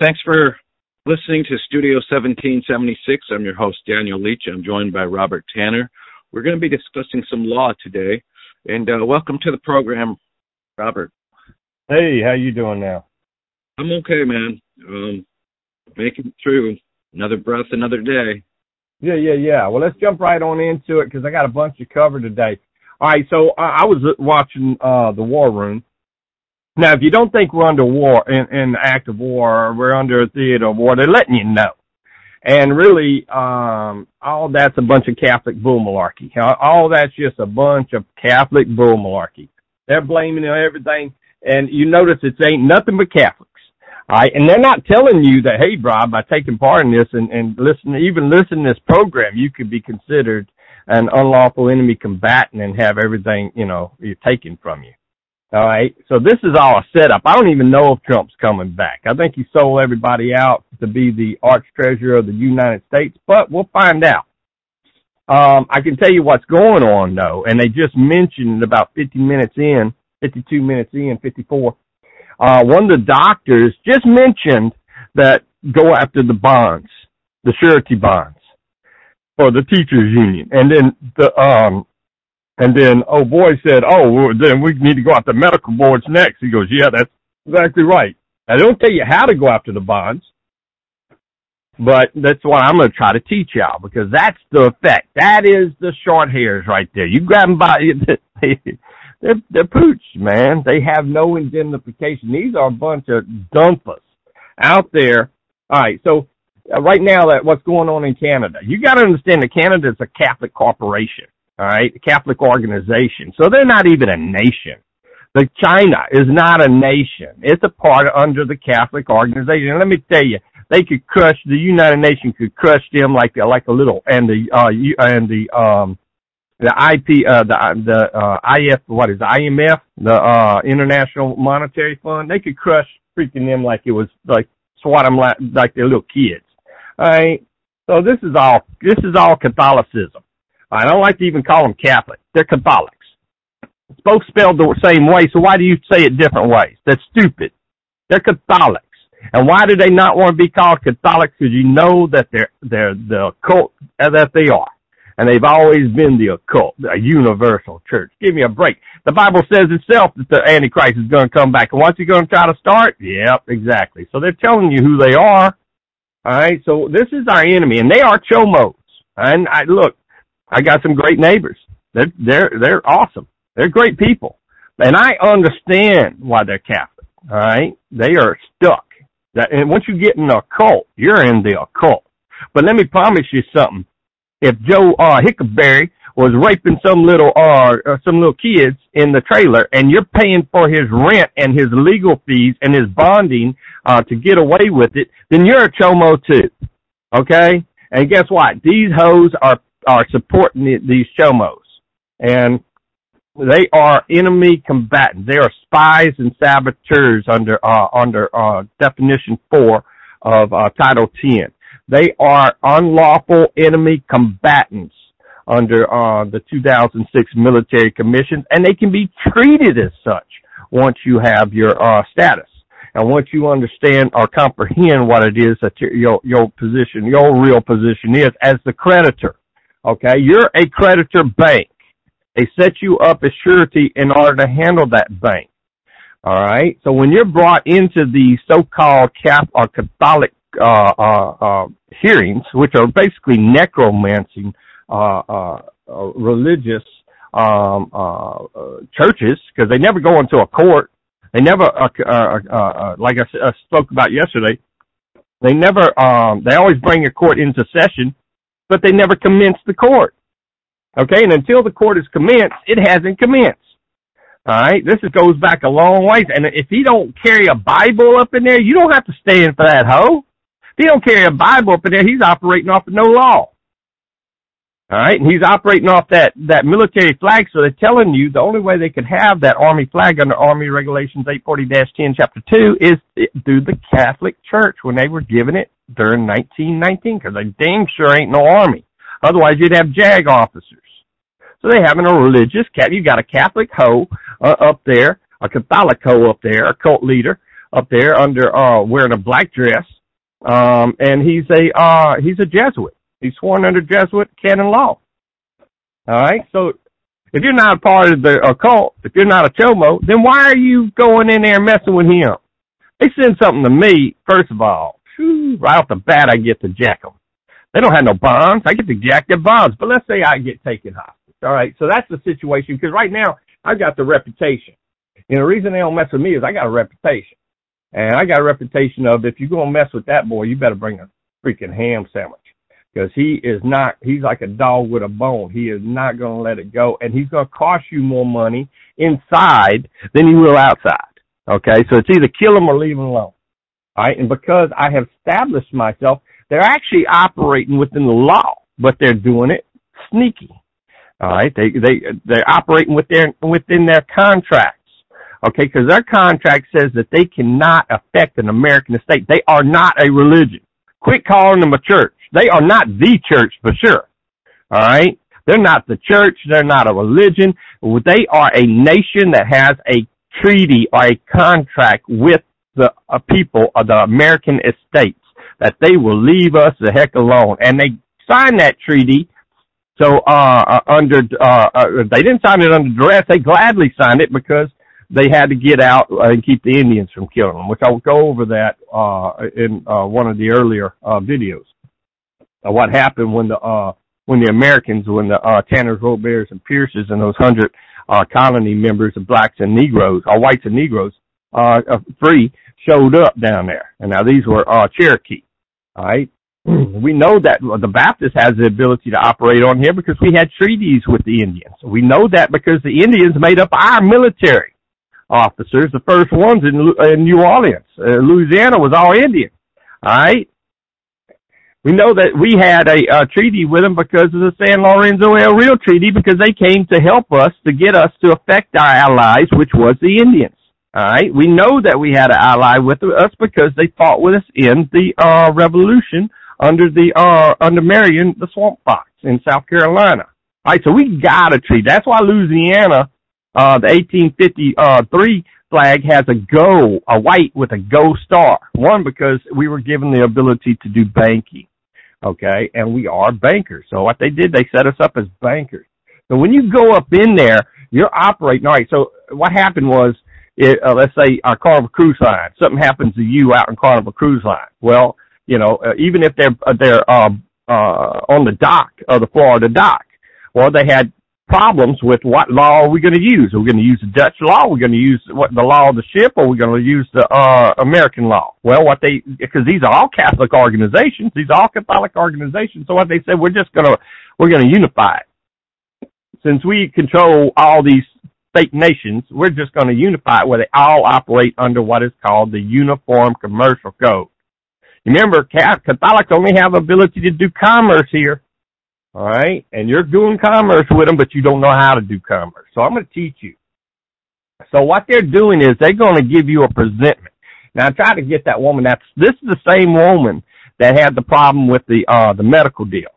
Thanks for listening to Studio 1776. I'm your host, Daniel Leach. I'm joined by Robert Tanner. We're going to be discussing some law today. And uh, welcome to the program, Robert. Hey, how you doing now? I'm okay, man. Um, making it through. Another breath, another day. Yeah, yeah, yeah. Well, let's jump right on into it because I got a bunch to cover today. All right, so uh, I was watching uh, the War Room, now, if you don't think we're under war, in, in active war, or we're under a theater of war, they're letting you know. And really, um, all that's a bunch of Catholic bull malarkey. All that's just a bunch of Catholic bull malarkey. They're blaming everything, and you notice it ain't nothing but Catholics. Right, and they're not telling you that, hey, Bob, by taking part in this and, and listen, even listen to this program, you could be considered an unlawful enemy combatant and have everything, you know, taken from you. All right. So this is all a setup. I don't even know if Trump's coming back. I think he sold everybody out to be the arch treasurer of the United States, but we'll find out. Um, I can tell you what's going on though, and they just mentioned about 50 minutes in, 52 minutes in, 54. Uh, one of the doctors just mentioned that go after the bonds, the surety bonds for the teachers union. And then the, um, and then, oh boy said, oh, then we need to go after medical boards next. He goes, yeah, that's exactly right. I don't tell you how to go after the bonds, but that's what I'm going to try to teach y'all because that's the effect. That is the short hairs right there. You grab them by, they're, they're pooch, man. They have no indemnification. These are a bunch of dumpers out there. All right. So uh, right now that what's going on in Canada, you got to understand that Canada is a Catholic corporation all right, Catholic organization. So they're not even a nation. The China is not a nation. It's a part under the Catholic organization. And let me tell you, they could crush the United Nations could crush them like like a little and the uh and the um the IP uh the the uh IF what is the IMF the uh International Monetary Fund they could crush freaking them like it was like swat them like like they're little kids. All right. So this is all this is all Catholicism. I don't like to even call them Catholic. They're Catholics. It's both spelled the same way, so why do you say it different ways? That's stupid. They're Catholics. And why do they not want to be called Catholics? Because you know that they're, they're the occult uh, that they are. And they've always been the occult, a universal church. Give me a break. The Bible says itself that the Antichrist is going to come back. And what's he going to try to start? Yep, exactly. So they're telling you who they are. All right. So this is our enemy and they are chomos. And I look, I got some great neighbors. They're they're they're awesome. They're great people, and I understand why they're Catholic. All right, they are stuck. That and once you get in a cult, you're in the occult. But let me promise you something. If Joe uh, Hickleberry was raping some little uh, uh some little kids in the trailer, and you're paying for his rent and his legal fees and his bonding uh, to get away with it, then you're a chomo too. Okay. And guess what? These hoes are are supporting these chomos. And they are enemy combatants. They are spies and saboteurs under uh, under uh, definition four of uh, Title Ten. They are unlawful enemy combatants under uh, the 2006 military commissions, and they can be treated as such once you have your uh, status. And once you understand or comprehend what it is that your your position, your real position is as the creditor Okay, you're a creditor bank. They set you up as surety in order to handle that bank. All right. So when you're brought into the so-called Catholic or Catholic uh, uh, uh, hearings, which are basically necromancing uh, uh, uh, religious um, churches, because they never go into a court. They never, like I, I spoke about yesterday, they never. Um, they always bring a court into session but they never commenced the court. Okay, and until the court is commenced, it hasn't commenced. All right, this goes back a long ways. And if he don't carry a Bible up in there, you don't have to stand for that hoe. If he don't carry a Bible up in there, he's operating off of no law. All right, and he's operating off that that military flag. So they're telling you the only way they could have that army flag under Army Regulations 840-10, Chapter Two, is through the Catholic Church when they were given it during 1919 because they dang sure ain't no army. Otherwise, you'd have JAG officers. So they having a religious cat. You got a Catholic hoe uh, up there, a Catholic hoe up there, a cult leader, up there under uh wearing a black dress. Um and he's a uh he's a Jesuit. He's sworn under Jesuit canon law. All right. So if you're not a part of the occult, if you're not a chomo, then why are you going in there messing with him? They send something to me, first of all. Whew, right off the bat, I get to jack them. They don't have no bonds. I get to jack their bonds. But let's say I get taken hostage. All right. So that's the situation because right now I've got the reputation. And the reason they don't mess with me is I got a reputation. And I got a reputation of if you're going to mess with that boy, you better bring a freaking ham sandwich. Because he is not, he's like a dog with a bone. He is not going to let it go. And he's going to cost you more money inside than he will outside. Okay. So it's either kill him or leave him alone. All right. And because I have established myself, they're actually operating within the law, but they're doing it sneaky. All right. They, they, they're operating within, within their contracts. Okay, because their contract says that they cannot affect an American estate. They are not a religion. Quit calling them a church. They are not the church for sure. All right. They're not the church. They're not a religion. They are a nation that has a treaty or a contract with the uh, people of the American estates that they will leave us the heck alone. And they signed that treaty. So, uh, uh under, uh, uh, they didn't sign it under duress. They gladly signed it because they had to get out and keep the Indians from killing them, which I'll go over that uh, in uh, one of the earlier uh, videos. Uh, what happened when the uh, when the Americans, when the uh, Tanners, Roberts, and Pierces, and those hundred uh, colony members of blacks and Negroes, or whites and Negroes, uh, uh, free, showed up down there. And now these were uh, Cherokee. All right, we know that the Baptist has the ability to operate on here because we had treaties with the Indians. We know that because the Indians made up our military officers, the first ones in, in New Orleans. Uh, Louisiana was all Indian. All right. We know that we had a, a treaty with them because of the San Lorenzo El Rio Treaty because they came to help us to get us to affect our allies, which was the Indians. All right. We know that we had an ally with us because they fought with us in the uh, revolution under the uh, under Marion the Swamp Fox in South Carolina. All right. So we got a treaty. That's why Louisiana uh, the 1853 flag has a go, a white with a go star. One, because we were given the ability to do banking. Okay. And we are bankers. So what they did, they set us up as bankers. So when you go up in there, you're operating. All right. So what happened was, it, uh, let's say our Carnival Cruise Line, something happens to you out in Carnival Cruise Line. Well, you know, uh, even if they're, uh, they're, uh, uh, on the dock of the Florida dock, well, they had problems with what law are we going to use? Are we going to use the Dutch law? Are we going to use what the law of the ship? Or are we going to use the uh, American law? Well, what they because these are all Catholic organizations, these are all Catholic organizations. So what they said, we're just going to we're going to unify it. Since we control all these state nations, we're just going to unify it where they all operate under what is called the Uniform Commercial Code. Remember, Catholics only have ability to do commerce here all right. And you're doing commerce with them, but you don't know how to do commerce. So I'm going to teach you. So what they're doing is they're going to give you a presentment. Now I try to get that woman. That's, this is the same woman that had the problem with the, uh, the medical deal.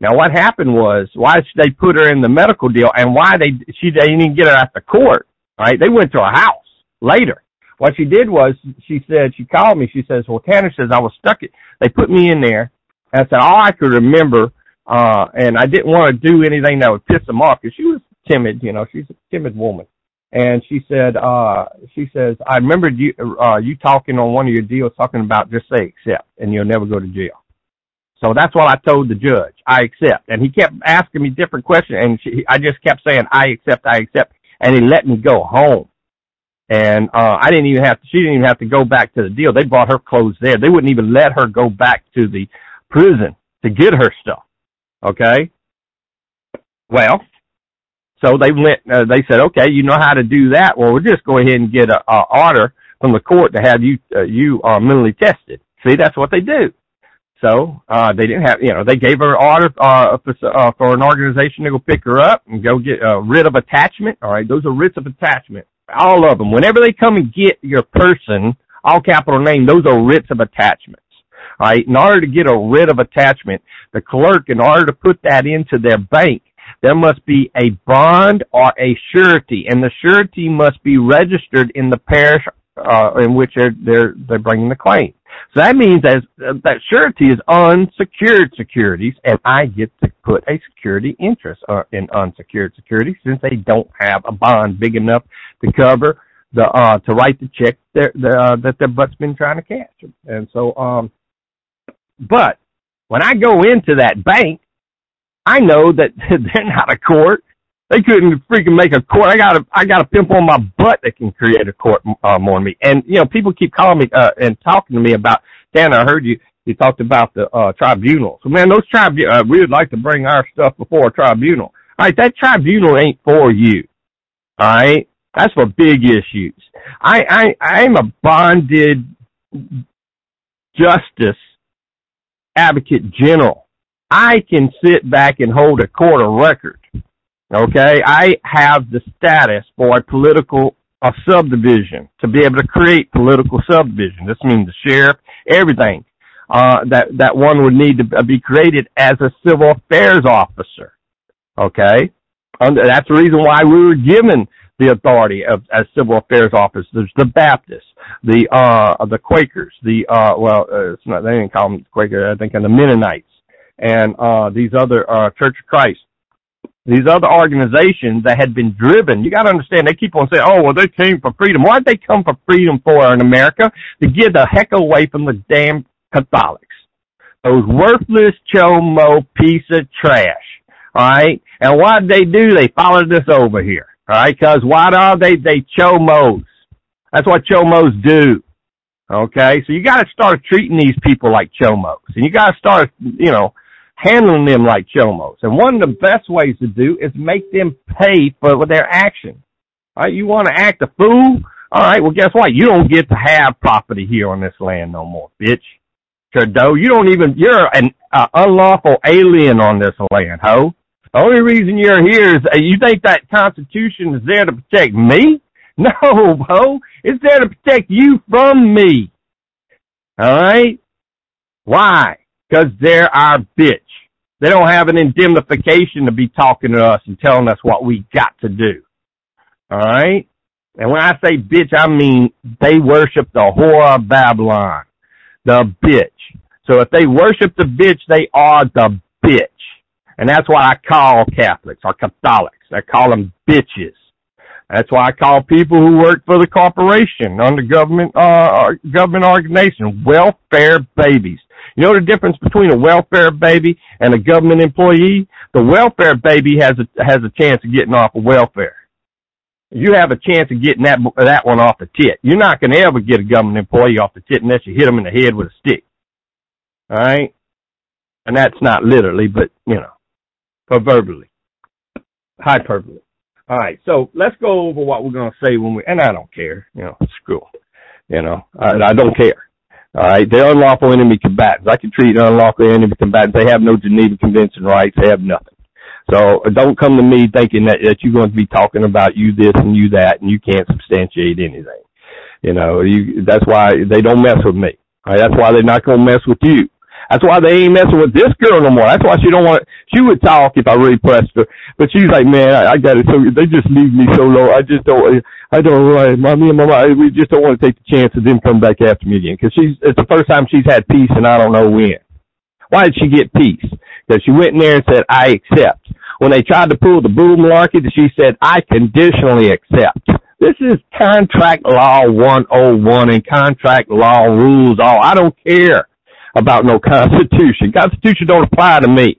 Now what happened was why did they put her in the medical deal and why they, she, they didn't get her at the court. Right. They went to a house later. What she did was she said, she called me. She says, well, Tanner says I was stuck. It. They put me in there. And I said, all I could remember uh, and I didn't want to do anything that would piss them off because she was timid, you know, she's a timid woman. And she said, uh, she says, I remembered you, uh, you talking on one of your deals talking about just say accept and you'll never go to jail. So that's what I told the judge. I accept. And he kept asking me different questions and she, I just kept saying, I accept, I accept. And he let me go home. And, uh, I didn't even have to, she didn't even have to go back to the deal. They brought her clothes there. They wouldn't even let her go back to the prison to get her stuff. Okay. Well, so they went. Uh, they said, okay, you know how to do that. Well, we'll just go ahead and get a, a order from the court to have you uh, you uh, mentally tested. See, that's what they do. So uh, they didn't have, you know, they gave her an order uh, for, uh, for an organization to go pick her up and go get a writ of attachment. All right, those are writs of attachment. All of them. Whenever they come and get your person, all capital name, those are writs of attachment. In order to get a writ of attachment, the clerk, in order to put that into their bank, there must be a bond or a surety, and the surety must be registered in the parish uh, in which they're they're they're bringing the claim. So that means as uh, that surety is unsecured securities, and I get to put a security interest uh, in unsecured securities since they don't have a bond big enough to cover the uh to write the check that uh, that their butt's been trying to cash. And so um, but when I go into that bank, I know that they're not a court. They couldn't freaking make a court. I got a I got a pimp on my butt that can create a court um, on me. And you know, people keep calling me uh, and talking to me about Dan. I heard you. You talked about the uh, tribunals. So man, those tribunals. Uh, we would like to bring our stuff before a tribunal. All right, that tribunal ain't for you. All right, that's for big issues. I I I'm a bonded justice advocate general. I can sit back and hold a court of record Okay, I have the status for a political a subdivision to be able to create political subdivision. This means the sheriff, everything uh, that that one would need to be created as a civil affairs officer. Okay, Under, that's the reason why we were given the authority of as civil affairs officers. The Baptists, the uh, the Quakers, the uh, well, uh, it's not they didn't call them Quaker, I think, and the Mennonites, and uh, these other uh, Church of Christ these other organizations that had been driven. You got to understand, they keep on saying, "Oh, well, they came for freedom." Why'd they come for freedom for in America? To get the heck away from the damn Catholics, those worthless chomo piece of trash. All right, and did they do? They followed us over here. All right, because what are they? They chomos. That's what chomos do. Okay, so you got to start treating these people like chomos, and you got to start, you know, handling them like chomos. And one of the best ways to do is make them pay for their actions. All right, you want to act a fool? All right, well, guess what? You don't get to have property here on this land no more, bitch. Trudeau, you don't even, you're an uh, unlawful alien on this land, ho. The only reason you're here is uh, you think that Constitution is there to protect me? No, ho. It's there to protect you from me. All right? Why? Because they're our bitch. They don't have an indemnification to be talking to us and telling us what we got to do. All right? And when I say bitch, I mean they worship the whore of Babylon, the bitch. So if they worship the bitch, they are the bitch. And that's why I call Catholics or Catholics. I call them bitches. That's why I call people who work for the corporation under government, uh, government organization, welfare babies. You know the difference between a welfare baby and a government employee? The welfare baby has a, has a chance of getting off of welfare. You have a chance of getting that, that one off the tit. You're not going to ever get a government employee off the tit unless you hit them in the head with a stick. Alright? And that's not literally, but, you know, proverbially. Hyperbole. Alright, so let's go over what we're to say when we, and I don't care, you know, screw You know, I, I don't care. All right, they're unlawful enemy combatants. I can treat unlawful enemy combatants. They have no Geneva Convention rights. They have nothing. So don't come to me thinking that, that you're going to be talking about you this and you that, and you can't substantiate anything. You know, you, that's why they don't mess with me. All right, that's why they're not going to mess with you. That's why they ain't messing with this girl no more. That's why she don't want. She would talk if I really pressed her, but she's like, man, I, I got it. So they just leave me so low. I just don't. I don't. My mommy and my mama, we just don't want to take the chance of them come back after me again because she's. It's the first time she's had peace, and I don't know when. Why did she get peace? Because she went in there and said, I accept. When they tried to pull the bull malarkey, she said, I conditionally accept. This is contract law 101 and contract law rules all. I don't care about no Constitution. Constitution don't apply to me.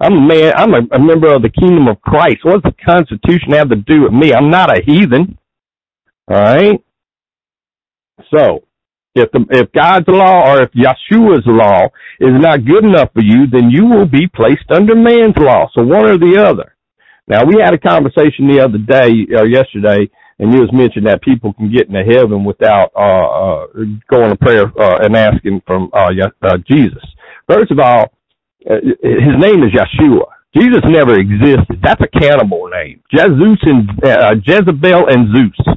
I'm a man. I'm a, a member of the kingdom of Christ. What does the Constitution have to do with me? I'm not a heathen. All right. So, if the, if God's law or if Yeshua's law is not good enough for you, then you will be placed under man's law. So one or the other. Now we had a conversation the other day or yesterday and you was mentioned that people can get into heaven without uh, uh, going to prayer uh, and asking from uh, uh, Jesus. First of all, uh, his name is Yeshua. Jesus never existed. That's a cannibal name. Jesus and uh, Jezebel and Zeus.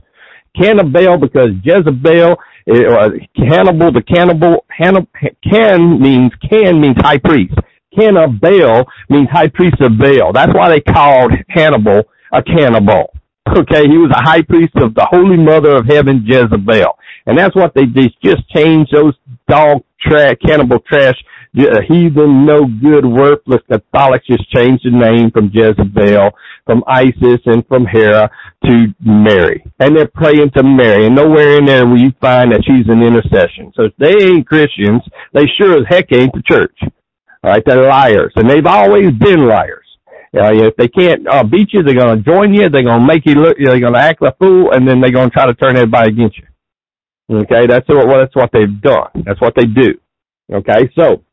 Cannibal because Jezebel, uh, cannibal, the cannibal, Hannibal, can means, can means high priest. Cannibal means high priest of Baal. That's why they called Hannibal a cannibal. Okay, he was a high priest of the Holy Mother of Heaven, Jezebel. And that's what they did, just change those dog trash, cannibal trash, uh, heathen, no good, worthless Catholics just changed the name from Jezebel, from Isis, and from Hera to Mary. And they're praying to Mary, and nowhere in there will you find that she's an intercession. So if they ain't Christians, they sure as heck ain't the church. Alright, they're liars, and they've always been liars. Uh, if they can't uh, beat you, they're going to join you. They're going to make you look. They're going to act like a fool, and then they're going to try to turn everybody against you. Okay, that's what that's what they've done. That's what they do. Okay, so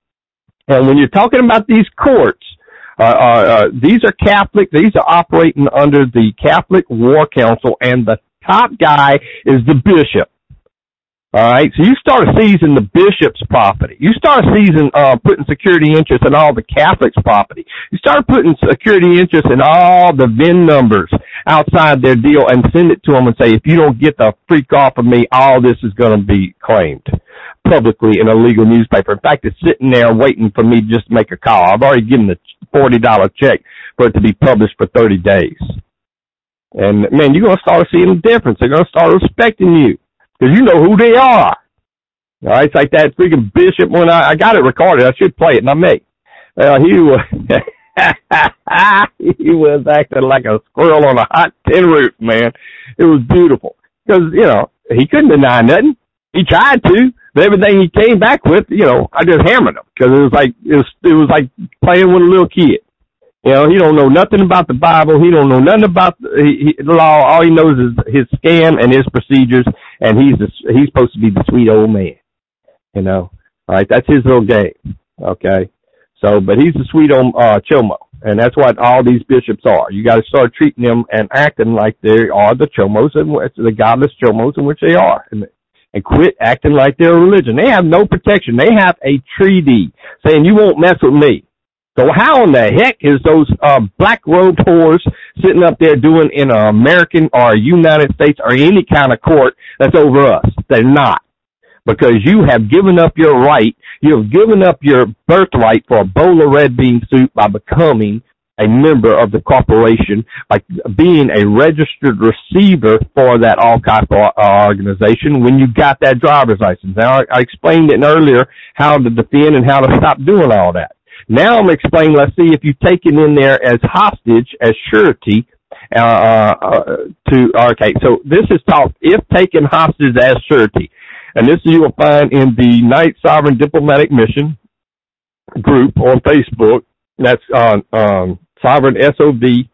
and when you're talking about these courts, uh, uh, uh, these are Catholic. These are operating under the Catholic War Council, and the top guy is the bishop. All right, so you start seizing the bishop's property. You start seizing, uh, putting security interest in all the Catholics' property. You start putting security interest in all the VIN numbers outside their deal and send it to them and say, if you don't get the freak off of me, all this is going to be claimed publicly in a legal newspaper. In fact, it's sitting there waiting for me to just make a call. I've already given the $40 check for it to be published for 30 days. And man, you're going to start seeing a difference. They're going to start respecting you because you know who they are. All right, it's like that freaking bishop when I, I got it recorded. I should play it, and I may. Uh, he was he was acting like a squirrel on a hot tin roof, man. It was beautiful because you know he couldn't deny nothing. He tried to, but everything he came back with, you know, I just hammered him because it was like it was it was like playing with a little kid. You know, he don't know nothing about the Bible. He don't know nothing about the, he, the law. All he knows is his scam and his procedures, and he's the, he's supposed to be the sweet old man. You know, all right, that's his little game. Okay, so but he's the sweet old uh, chomo, and that's what all these bishops are. You got to start treating them and acting like they are the chomos and the godless chomos in which they are, and and quit acting like they're a religion. They have no protection. They have a treaty saying you won't mess with me. So how in the heck is those uh, black robed whores sitting up there doing in an American or United States or any kind of court that's over us? They're not. Because you have given up your right, you have given up your birthright for a bowl of red bean soup by becoming a member of the corporation, by being a registered receiver for that Al Qaeda organization when you got that driver's license. Now, I explained it earlier how to defend and how to stop doing all that. Now I'm explaining, let's see if you've taken in there as hostage, as surety, uh, uh, to, okay, so this is called if taken hostage as surety. And this you will find in the Night Sovereign Diplomatic Mission group on Facebook. That's on, um, Sovereign S-O-V-E-A-N.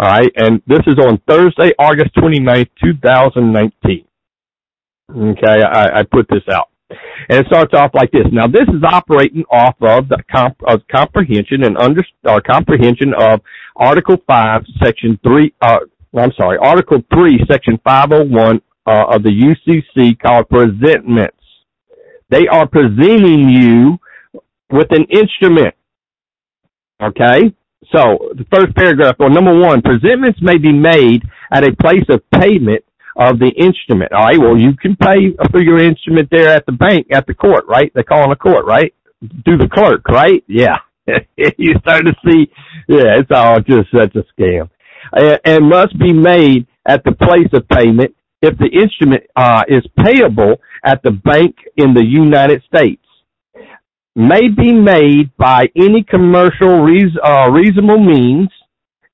All right. And this is on Thursday, August 29th, 2019. Okay. I, I put this out. And it starts off like this. Now, this is operating off of the comp- of comprehension and under comprehension of Article Five, Section Three. Uh, I'm sorry, Article Three, Section 501 uh, of the UCC called presentments. They are presenting you with an instrument. Okay. So the first paragraph, or number one, presentments may be made at a place of payment of the instrument. All right. Well, you can pay for your instrument there at the bank, at the court, right? They call in a court, right? Do the clerk, right? Yeah. you start to see, yeah, it's all just such a scam. And, and must be made at the place of payment if the instrument uh, is payable at the bank in the United States. May be made by any commercial uh, reasonable means,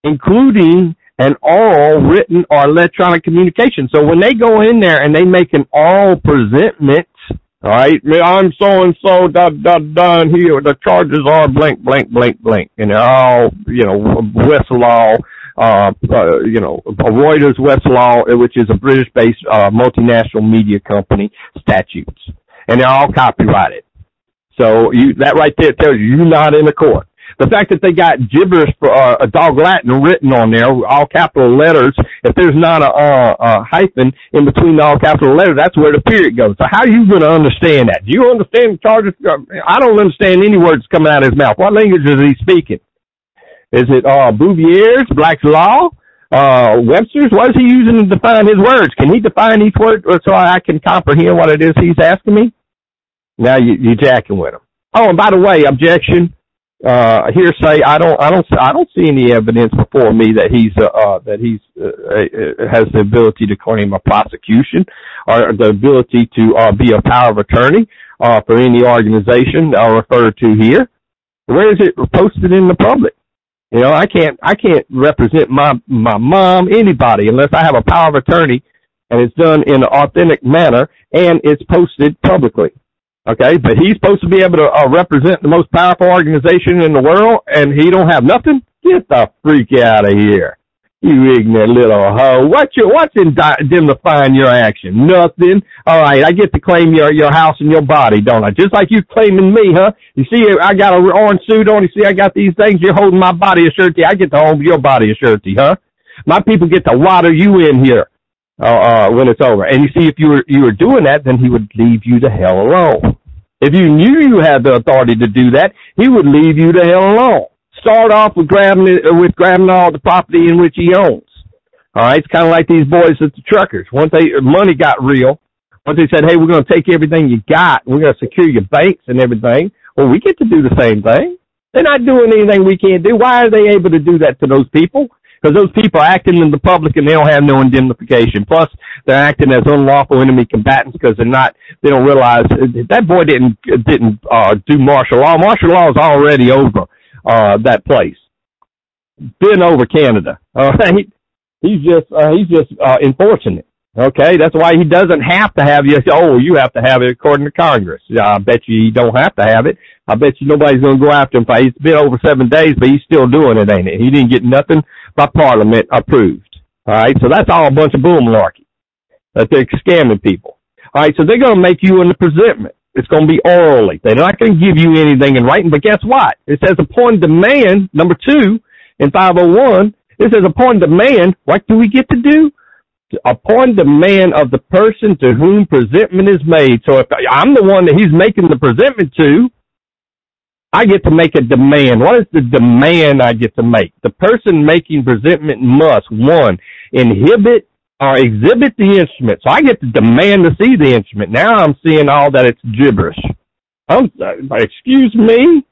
including an oral, written, or electronic communication. So when they go in there and they make an oral presentment, all right, I'm so and so, dot dot done here. The charges are blank, blank, blank, blank, and they're all, you know, Westlaw, uh, uh, you know, Reuters Westlaw, which is a British-based uh, multinational media company, statutes, and they're all copyrighted. So you that right there tells you you're not in the court. The fact that they got gibberish for uh, a dog Latin written on there, all capital letters. If there's not a, uh, a hyphen in between all capital letters, that's where the period goes. So how are you going to understand that? Do you understand the charges? I don't understand any words coming out of his mouth. What language is he speaking? Is it uh, Bouvier's Black's Law? Uh, Webster's? What is he using to define his words? Can he define each word so I can comprehend what it is he's asking me? Now you, you're jacking with him. Oh, and by the way, objection uh, hearsay. I don't, I don't, I don't see any evidence before me that he's, uh, uh that he's, uh, uh, has the ability to claim a prosecution or the ability to, uh, be a power of attorney, uh, for any organization uh, referred to here. Where is it posted in the public? You know, I can't, I can't represent my, my mom, anybody, unless I have a power of attorney and it's done in an authentic manner and it's posted publicly. Okay, but he's supposed to be able to uh, represent the most powerful organization in the world, and he don't have nothing. Get the freak out of here, you ignorant little hoe! What's your what's indemnifying your action? Nothing. All right, I get to claim your your house and your body, don't I? Just like you claiming me, huh? You see, I got an orange suit on. You see, I got these things. You're holding my body of surety. I get to hold your body of surety, huh? My people get to water you in here uh, uh, when it's over. And you see, if you were you were doing that, then he would leave you the hell alone. If you knew you had the authority to do that, he would leave you the hell alone. Start off with grabbing it, with grabbing all the property in which he owns. All right, it's kind of like these boys at the truckers. Once they money got real, once they said, "Hey, we're going to take everything you got, we're going to secure your banks and everything," well, we get to do the same thing. They're not doing anything we can't do. Why are they able to do that to those people? Because those people are acting in the public and they don't have no indemnification. Plus, they're acting as unlawful enemy combatants because they're not. They don't realize that boy didn't didn't uh, do martial law. Martial law is already over uh, that place. Been over Canada. All right, he's just uh, he's just uh, unfortunate. Okay, that's why he doesn't have to have you. Oh, you have to have it according to Congress. I bet you he don't have to have it. I bet you nobody's going to go after him. It's been over seven days, but he's still doing it, ain't it? He didn't get nothing by Parliament approved. All right, so that's all a bunch of boomlarky. That they're scamming people. All right, so they're going to make you in the presentment. It's going to be orally. They're not going to give you anything in writing, but guess what? It says upon demand, number two, in 501, it says upon demand, what do we get to do? Upon demand of the person to whom presentment is made. So if I'm the one that he's making the presentment to, I get to make a demand. What is the demand I get to make? The person making presentment must, one, inhibit or exhibit the instrument. So I get to demand to see the instrument. Now I'm seeing all that it's gibberish. I'm, uh, excuse me?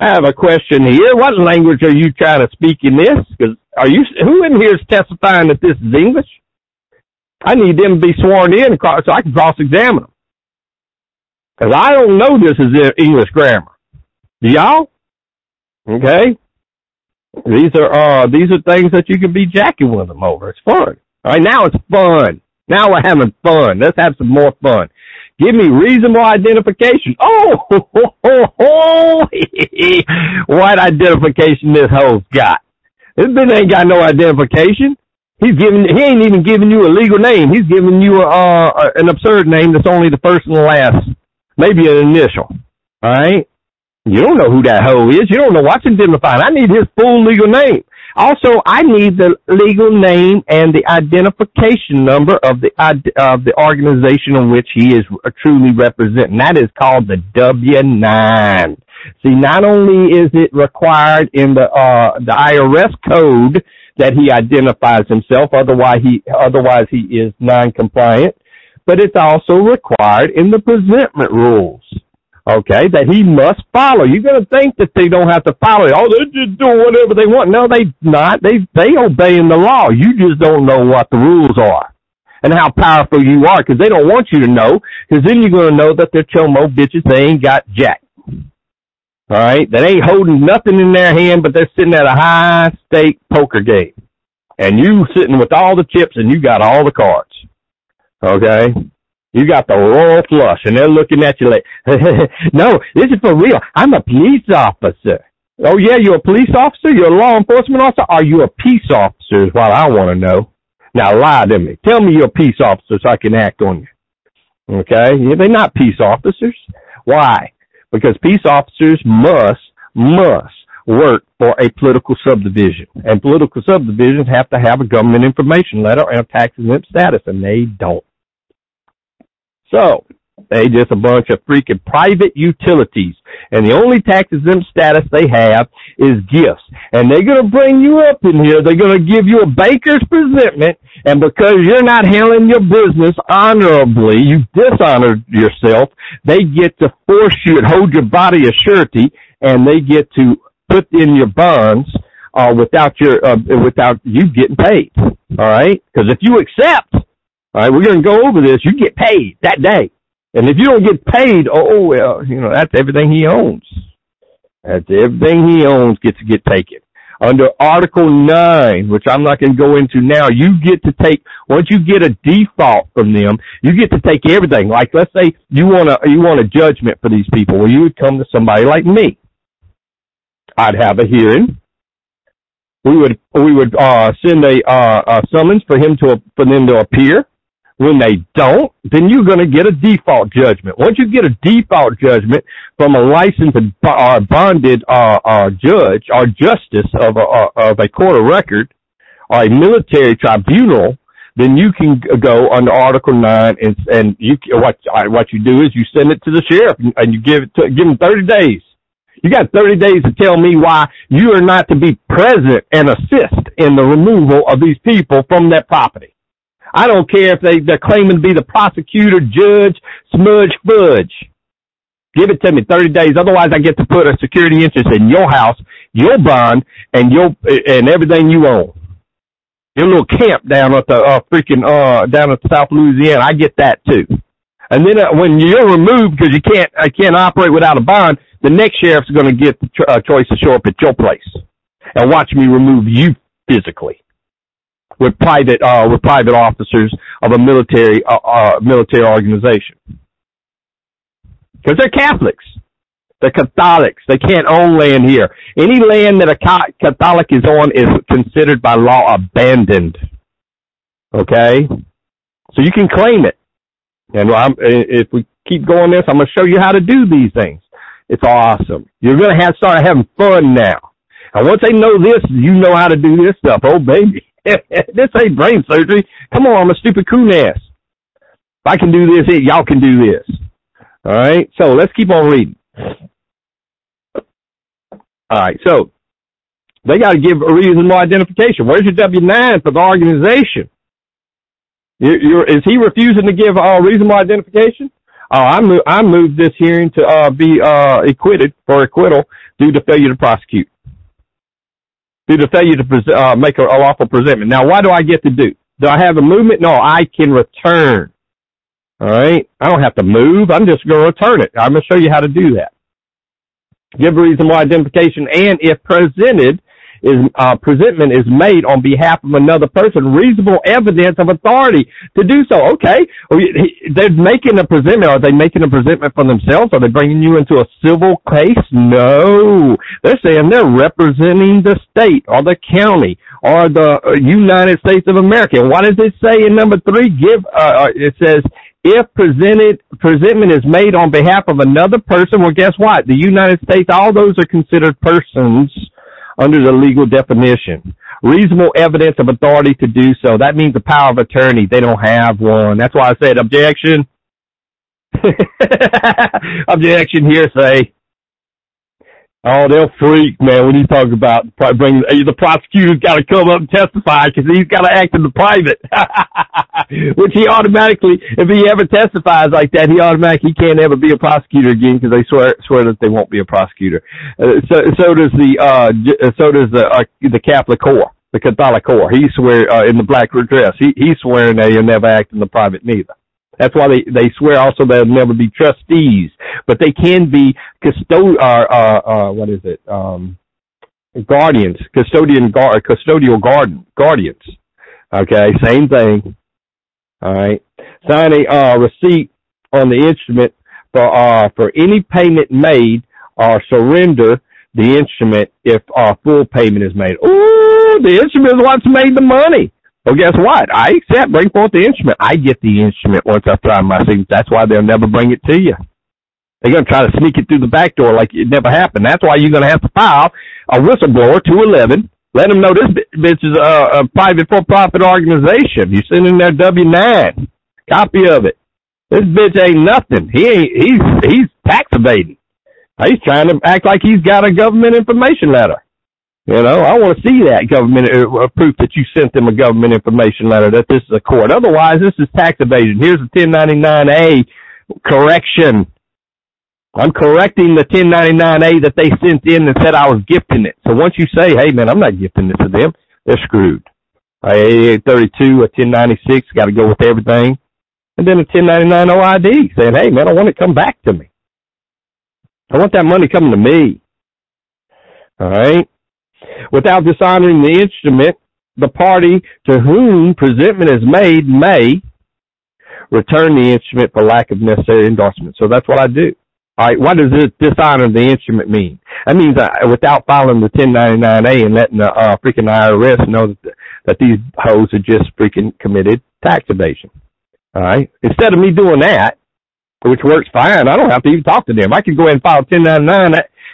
I have a question here. What language are you trying to speak in this? Because are you who in here is testifying that this is English? I need them to be sworn in so I can cross-examine them. Cause I don't know this is English grammar. Do y'all? Okay. These are, uh, these are things that you can be jacking with them over. It's fun. All right. Now it's fun. Now we're having fun. Let's have some more fun. Give me reasonable identification. Oh, ho, ho, ho, what identification this hoe's got? This bitch ain't got no identification. He's giving, he ain't even giving you a legal name. He's giving you a, uh, an absurd name that's only the first and the last maybe an initial. All right. You don't know who that hoe is. You don't know what's indemnified. I need his full legal name. Also, I need the legal name and the identification number of the of the organization in which he is truly representing. That is called the W-9. See, not only is it required in the uh, the IRS code that he identifies himself, otherwise he otherwise he is non-compliant but it's also required in the presentment rules. Okay, that he must follow. You're gonna think that they don't have to follow. Oh, they're just doing whatever they want. No, they not. They they obeying the law. You just don't know what the rules are and how powerful you are because they don't want you to know because then you're gonna know that they're chomo bitches. They ain't got jack. All right, they ain't holding nothing in their hand, but they're sitting at a high stake poker game, and you sitting with all the chips and you got all the cards. Okay? You got the royal flush and they're looking at you like, no, this is for real. I'm a police officer. Oh yeah, you're a police officer? You're a law enforcement officer? Are you a peace officer is what I want to know. Now lie to me. Tell me you're a peace officer so I can act on you. Okay? They're not peace officers. Why? Because peace officers must, must work for a political subdivision. And political subdivisions have to have a government information letter and a tax exempt status, and they don't. So, they just a bunch of freaking private utilities. And the only tax exempt status they have is gifts. And they're gonna bring you up in here, they're gonna give you a baker's presentment, and because you're not handling your business honorably, you dishonored yourself, they get to force you and hold your body as surety, and they get to put in your bonds uh, without your uh, without you getting paid. All right, because if you accept, all right, we're going to go over this. You get paid that day, and if you don't get paid, oh well, you know that's everything he owns. That's everything he owns gets to get taken. Under Article 9, which I'm not going to go into now, you get to take, once you get a default from them, you get to take everything. Like, let's say you want a, you want a judgment for these people. Well, you would come to somebody like me. I'd have a hearing. We would, we would, uh, send a, uh, a summons for him to, for them to appear. When they don't, then you're going to get a default judgment. Once you get a default judgment from a licensed or bonded uh, uh, judge or justice of a, uh, of a court of record or a military tribunal, then you can go under Article Nine and and you what what you do is you send it to the sheriff and you give it to, give them thirty days. You got 30 days to tell me why you are not to be present and assist in the removal of these people from that property. I don't care if they, they're claiming to be the prosecutor, judge, smudge, fudge. Give it to me 30 days. Otherwise, I get to put a security interest in your house, your bond, and your, and everything you own. Your little camp down at the, uh, freaking, uh, down at South Louisiana. I get that too. And then uh, when you're removed because you can't, I can't operate without a bond, the next sheriff's going to get the uh, choice to show up at your place and watch me remove you physically with private uh, with private officers of a military uh, uh, military organization because they're Catholics. They're Catholics. They can't own land here. Any land that a Catholic is on is considered by law abandoned. Okay, so you can claim it. And I'm, if we keep going this, I'm going to show you how to do these things. It's awesome. You're going to have start having fun now. And once they know this, you know how to do this stuff. Oh baby. this ain't brain surgery. Come on, I'm a stupid coon ass. If I can do this, it, y'all can do this. All right. So let's keep on reading. All right. So they got to give a reasonable identification. Where's your W nine for the organization? You're, you're, is he refusing to give a uh, reasonable identification? Uh, I move, I moved this hearing to uh, be uh, acquitted for acquittal due to failure to prosecute due to failure to pres- uh, make a, a lawful presentment. Now, why do I get to do? Do I have a movement? No, I can return. All right. I don't have to move. I'm just going to return it. I'm going to show you how to do that. Give reasonable identification and if presented, is uh, presentment is made on behalf of another person, reasonable evidence of authority to do so. Okay, they're making a presentment. Are they making a presentment for themselves? Are they bringing you into a civil case? No, they're saying they're representing the state or the county or the uh, United States of America. What does it say in number three? Give. Uh, uh, it says if presented presentment is made on behalf of another person, well, guess what? The United States, all those are considered persons under the legal definition. Reasonable evidence of authority to do so. That means the power of attorney. They don't have one. That's why I said objection. objection hearsay. Oh, they'll freak, man, when you talk about bring the prosecutor's got to come up and testify because he's got to act in the private. Which he automatically, if he ever testifies like that, he automatically can't ever be a prosecutor again because they swear swear that they won't be a prosecutor. Uh, so so does the uh so does the uh, the Catholic core, the Catholic core. He swear uh, in the black dress. He he's swearing that he'll never act in the private neither. That's why they, they swear also they'll never be trustees, but they can be custod, uh, uh, uh, what is it? Um, guardians, custodian, guard, custodial guard, guardians. Okay, same thing. All right. Sign a, uh, receipt on the instrument for, uh, for any payment made or surrender the instrument if, uh, full payment is made. Ooh, the instrument is what's made the money. Well, guess what? I accept. Bring forth the instrument. I get the instrument once I sign my signature. That's why they'll never bring it to you. They're going to try to sneak it through the back door like it never happened. That's why you're going to have to file a whistleblower 211. Let them know this bitch is a, a private for-profit organization. You send in their W-9. Copy of it. This bitch ain't nothing. He ain't, he's, he's tax evading. He's trying to act like he's got a government information letter. You know, I want to see that government uh, proof that you sent them a government information letter that this is a court. Otherwise, this is tax evasion. Here's a 1099A correction. I'm correcting the 1099A that they sent in and said I was gifting it. So once you say, hey man, I'm not gifting this to them, they're screwed. A 32, a 1096, got to go with everything. And then a 1099 OID saying, hey man, I want it come back to me. I want that money coming to me. All right. Without dishonoring the instrument, the party to whom presentment is made may return the instrument for lack of necessary endorsement. So that's what I do. All right, what does this dishonor the instrument mean? That means without filing the 1099A and letting the uh, freaking IRS know that, that these hoes are just freaking committed tax evasion. All right, instead of me doing that, which works fine, I don't have to even talk to them. I can go ahead and file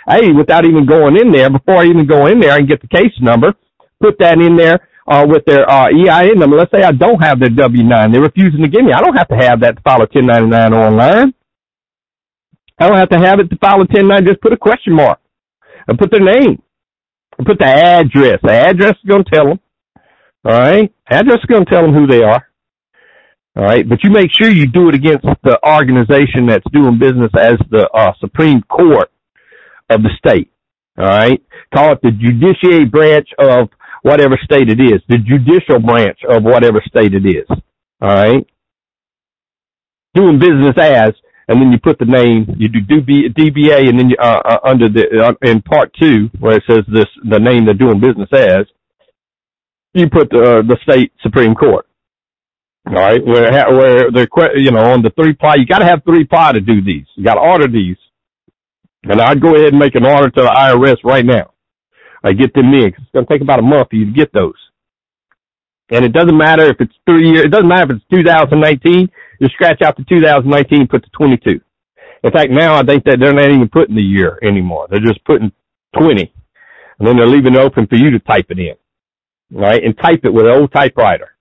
1099A without even going in there. Before I even go in there, I can get the case number, put that in there uh, with their uh, EIN number. Let's say I don't have their W-9. They're refusing to give me. I don't have to have that to file a 1099 online. I don't have to have it to file a 1099. Just put a question mark and put their name and put the address. The address is going to tell them. All right. Address is going to tell them who they are. All right. But you make sure you do it against the organization that's doing business as the uh, Supreme Court of the state. All right. Call it the judiciary branch of whatever state it is, the judicial branch of whatever state it is. All right. Doing business as and then you put the name, you do DBA, and then you, uh, uh, under the, uh, in part two, where it says this, the name they're doing business as, you put the, uh, the state Supreme Court. All right, where, where the, you know, on the three ply, you gotta have three ply to do these. You gotta order these. And I'd go ahead and make an order to the IRS right now. I get them in, it's gonna take about a month for you to get those. And it doesn't matter if it's three years, it doesn't matter if it's 2019, you scratch out the 2019, put the 22. In fact, now I think that they're not even putting the year anymore. They're just putting 20. And then they're leaving it open for you to type it in. Right? And type it with an old typewriter.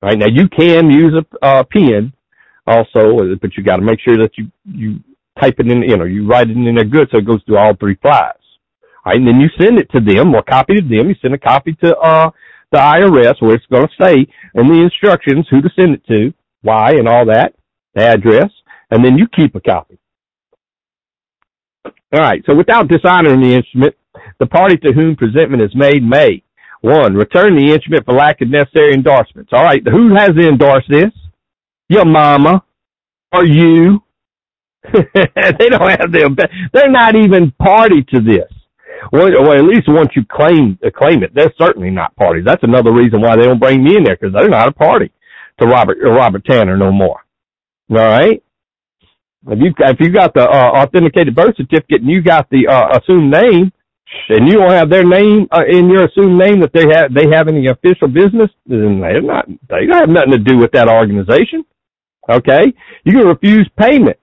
Right? Now you can use a uh, pen also, but you got to make sure that you, you type it in, you know, you write it in there good so it goes through all three flies. Right? And then you send it to them or copy to them. You send a copy to, uh, the IRS where it's going to say in the instructions who to send it to why and all that, the address, and then you keep a copy. All right. So without dishonoring the instrument, the party to whom presentment is made may one return the instrument for lack of necessary endorsements. All right. Who has to endorse this? Your mama or you? they don't have them. They're not even party to this. Well, at least once you claim claim it, they're certainly not parties. That's another reason why they don't bring me in there because they're not a party to Robert uh, Robert Tanner no more. All right. If you if you got the uh, authenticated birth certificate and you got the uh, assumed name, and you don't have their name uh, in your assumed name that they have they have any official business, then they're not they don't have nothing to do with that organization. Okay, you can refuse payment.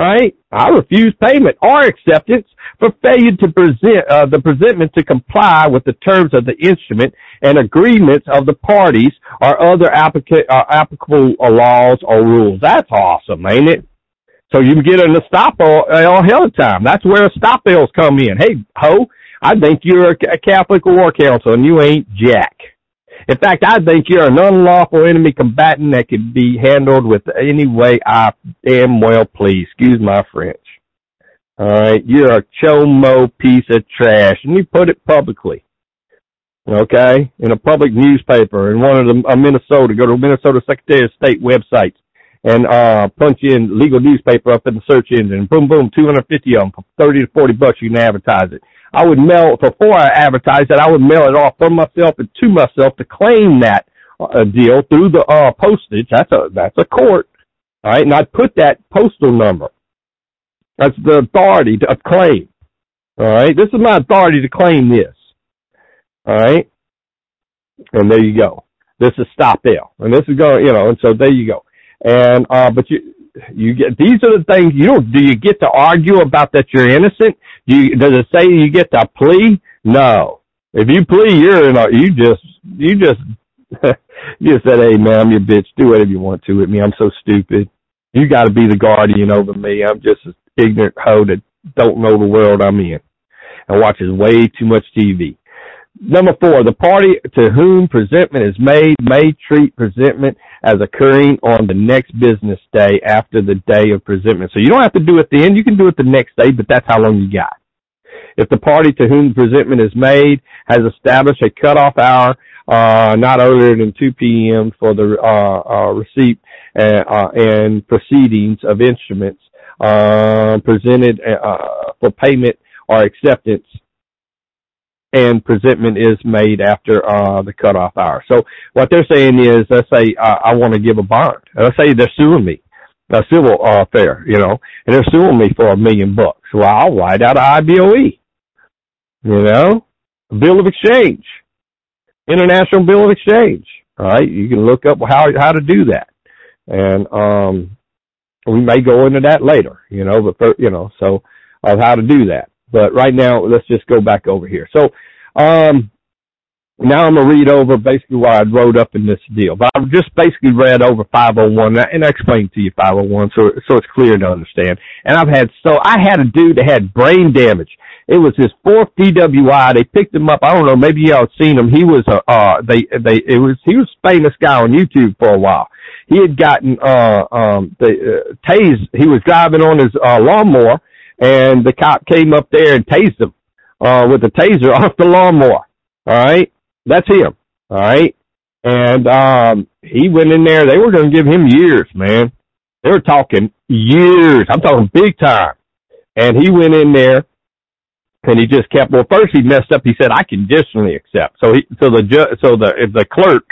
Right, I refuse payment or acceptance for failure to present uh, the presentment to comply with the terms of the instrument and agreements of the parties or other applica- uh, applicable laws or rules. That's awesome, ain't it? So you can get an estoppel all hell of time. That's where estoppels come in. Hey, ho, I think you're a Catholic war council and you ain't jack. In fact, I think you're an unlawful enemy combatant that can be handled with any way I damn well please. Excuse my French. All right, you're a chomo piece of trash, and you put it publicly. Okay, in a public newspaper in one of the uh, Minnesota. Go to Minnesota Secretary of State websites and uh punch in legal newspaper up in the search engine. Boom, boom, 250 of them for 30 to 40 bucks. You can advertise it. I would mail before I advertise it. I would mail it off from myself and to myself to claim that uh, deal through the uh postage. That's a that's a court. All right, and I'd put that postal number that's the authority to claim. All right. This is my authority to claim this. All right. And there you go. This is estoppel. And this is going, you know, and so there you go. And, uh, but you, you get, these are the things you don't, do you get to argue about that you're innocent? You, does it say you get to plea? No. If you plea, you're in a, you just, you just, you just said, hey man, I'm your bitch. Do whatever you want to with me. I'm so stupid. You got to be the guardian over me. I'm just an ignorant hoe that don't know the world I'm in and watches way too much TV. Number four, the party to whom presentment is made may treat presentment as occurring on the next business day after the day of presentment. So you don't have to do it then. You can do it the next day, but that's how long you got. If the party to whom presentment is made has established a cutoff hour uh, not earlier than 2 p.m. for the uh, uh, receipt and, uh, and, proceedings of instruments uh, presented uh, for payment or acceptance and presentment is made after uh, the cutoff hour. So what they're saying is, let's say uh, I want to give a bond. Let's say they're suing me, a civil uh, affair, you know, and they're suing me for a million bucks. Well, I'll write out an IBOE, you know, a bill of exchange international bill of exchange. All right, you can look up how how to do that, and um, we may go into that later. You know, but for, you know, so of how to do that. But right now, let's just go back over here. So, um, now I'm gonna read over basically what I wrote up in this deal. But I've just basically read over 501 and I explained to you 501 so so it's clear to understand. And I've had so I had a dude that had brain damage. It was his fourth DWI. They picked him up. I don't know. Maybe y'all seen him. He was a uh they they it was he was famous guy on YouTube for a while. He had gotten uh um the uh, tased. He was driving on his uh lawnmower and the cop came up there and tased him uh with a taser off the lawnmower. All right that's him. All right. And um he went in there. They were going to give him years, man. They were talking years. I'm talking big time. And he went in there and he just kept. Well, first he messed up. He said, "I conditionally accept." So he, so the ju- so the if the clerk,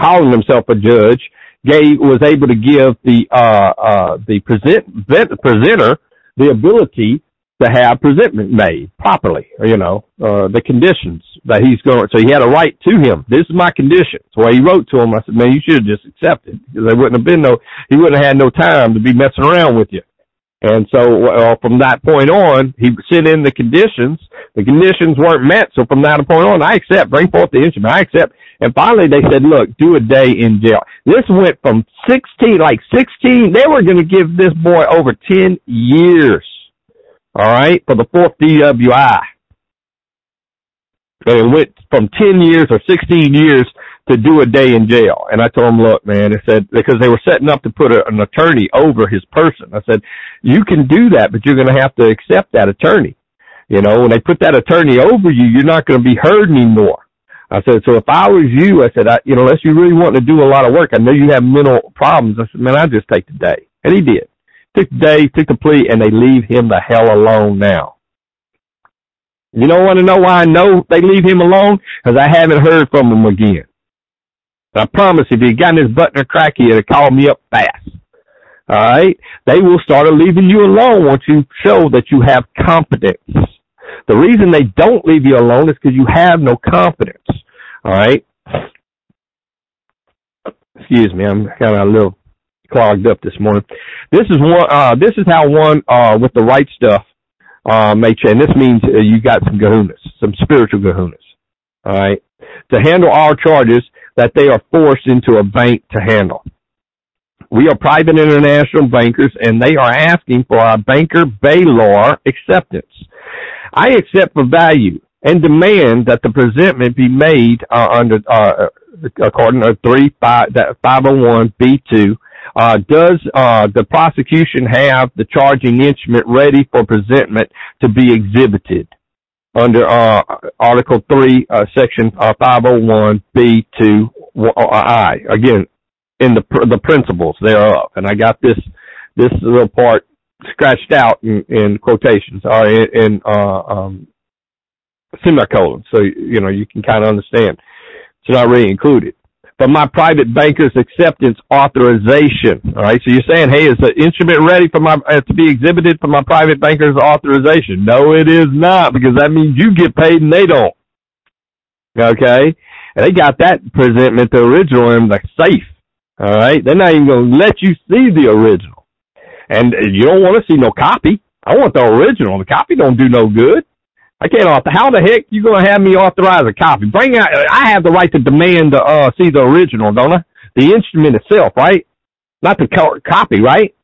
calling himself a judge, gave was able to give the uh uh the present presenter the ability to have presentment made properly, you know, uh, the conditions that he's going, so he had a right to him. This is my condition. So he wrote to him, I said, man, you should have just accepted because there wouldn't have been no, he wouldn't have had no time to be messing around with you. And so from that point on, he sent in the conditions. The conditions weren't met. So from that point on, I accept, bring forth the instrument. I accept. And finally they said, look, do a day in jail. This went from 16, like 16, they were going to give this boy over 10 years all right, for the fourth DWI. It went from 10 years or 16 years to do a day in jail. And I told him, look, man, I said, because they were setting up to put a, an attorney over his person. I said, you can do that, but you're going to have to accept that attorney. You know, when they put that attorney over you, you're not going to be heard anymore. I said, so if I was you, I said, I, you know, unless you really want to do a lot of work, I know you have mental problems. I said, man, I just take the day. And he did took the day, took the plea, and they leave him the hell alone now. You don't want to know why I know they leave him alone? Because I haven't heard from him again. I promise if he got in his button or crack, have called me up fast. All right? They will start leaving you alone once you show that you have confidence. The reason they don't leave you alone is because you have no confidence. All right? Excuse me, I'm kind of a little clogged up this morning. This is one. Uh, this is how one uh, with the right stuff uh, may change. This means uh, you got some kahunas, some spiritual kahunas. All right, to handle our charges that they are forced into a bank to handle. We are private international bankers, and they are asking for our banker Baylor acceptance. I accept for value and demand that the presentment be made uh, under uh, according to three five five hundred oh one B two uh, does uh, the prosecution have the charging instrument ready for presentment to be exhibited under uh, Article 3, uh, Section 501B2I? Uh, Again, in the the principles thereof. And I got this this little part scratched out in, in quotations or in, in uh, um, semicolons, so you know you can kind of understand. It's not really included but my private banker's acceptance authorization. All right. So you're saying, hey, is the instrument ready for my uh, to be exhibited for my private banker's authorization? No, it is not because that means you get paid and they don't. Okay. And they got that presentment, the original in the safe. All right. They're not even going to let you see the original. And you don't want to see no copy. I want the original. The copy don't do no good. I can't author. How the heck you gonna have me authorize a copy? Bring out. I have the right to demand to uh, see the original, don't I? The instrument itself, right? Not the co- copy, right?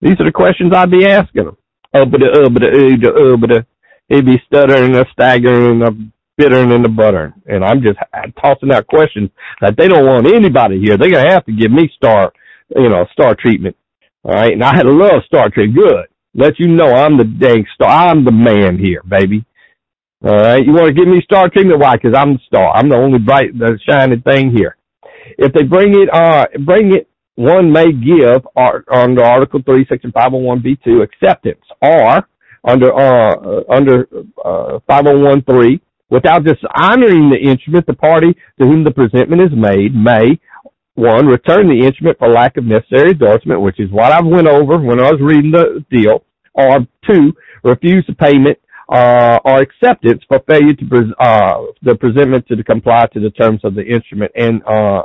These are the questions I'd be asking them. Oh, but uh, but uh, uh, but uh, he'd be stuttering and staggering. And, bittering and the buttering. And I'm just tossing out questions that they don't want anybody here. They're gonna have to give me star, you know, star treatment. All right, and I had a love star treatment. Good. Let you know I'm the dang star. I'm the man here, baby. All right, you want to give me star treatment? Why? Because I'm the star. I'm the only bright, the shining thing here. If they bring it, uh, bring it, one may give uh, under Article Three, Section 501b2 acceptance, or under uh, under uh, 501.3 without dishonoring the instrument, the party to whom the presentment is made may one return the instrument for lack of necessary endorsement, which is what I went over when I was reading the deal, or two refuse the payment uh, or acceptance for failure to pre- uh, the presentment to comply to the terms of the instrument and uh,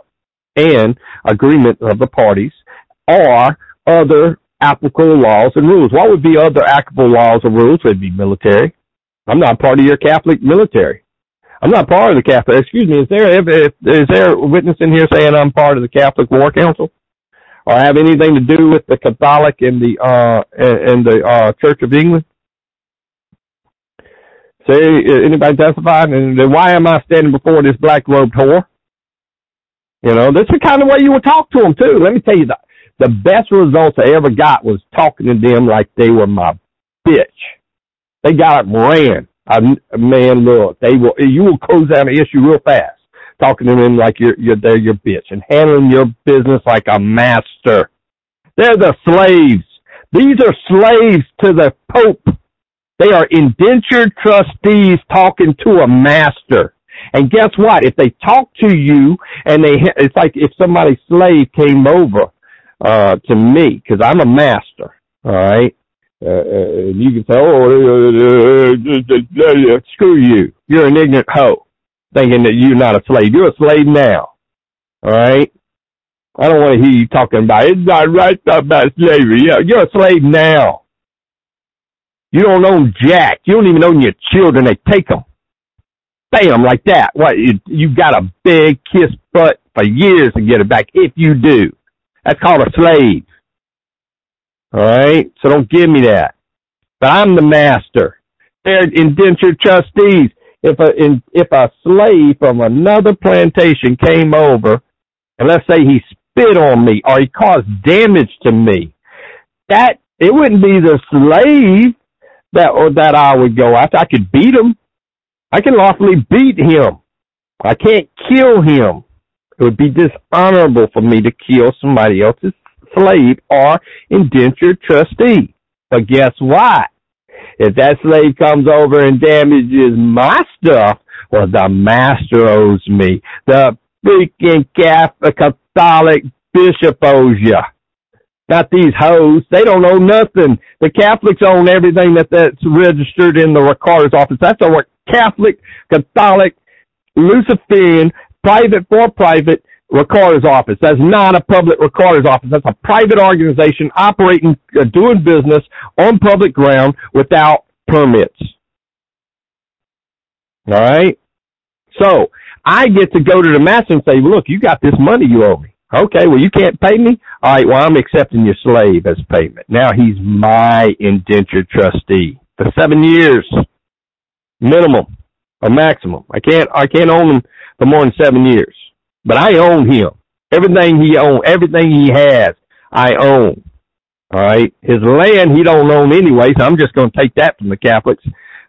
and agreement of the parties, or other applicable laws and rules. What would be other applicable laws or rules? Would be military. I'm not part of your Catholic military. I'm not part of the Catholic. Excuse me. Is there is there a witness in here saying I'm part of the Catholic War Council, or have anything to do with the Catholic and the uh and the uh Church of England? Say anybody testified, and then why am I standing before this black robed whore? You know, that's the kind of way you would talk to them too. Let me tell you, the, the best results I ever got was talking to them like they were my bitch. They got up and ran. I, man, look, they will, you will close down an issue real fast. Talking to them like you're, you're, they're your bitch and handling your business like a master. They're the slaves. These are slaves to the Pope. They are indentured trustees talking to a master. And guess what? If they talk to you and they, it's like if somebody's slave came over, uh, to me, cause I'm a master. All right. Uh, uh, you can say, oh, uh, screw you. You're an ignorant hoe, thinking that you're not a slave. You're a slave now. All right. I don't want to hear you talking about it's not right about slavery. Yeah, you're a slave now. You don't own jack. You don't even own your children. They take them. Bam, like that. What? You, you got a big kiss butt for years to get it back if you do. That's called a slave. All right, so don't give me that. But I'm the master. They're indentured trustees. If a in, if a slave from another plantation came over, and let's say he spit on me or he caused damage to me, that it wouldn't be the slave that or that I would go after. I could beat him. I can lawfully beat him. I can't kill him. It would be dishonorable for me to kill somebody else's slave or indentured trustee. But guess what? If that slave comes over and damages my stuff, well, the master owes me. The freaking Catholic, Catholic bishop owes you. Not these hoes. They don't own nothing. The Catholics own everything that that's registered in the recorder's office. That's a Catholic, Catholic, Luciferian, private for private recorder's office. That's not a public recorder's office. That's a private organization operating, uh, doing business on public ground without permits. All right. So I get to go to the master and say, look, you got this money you owe me. Okay, well, you can't pay me? All right, well, I'm accepting your slave as payment. Now he's my indentured trustee for seven years, minimum or maximum. I can't, I can't own him for more than seven years. But I own him. Everything he owns, everything he has, I own. All right. His land he don't own anyway, so I'm just going to take that from the Catholics,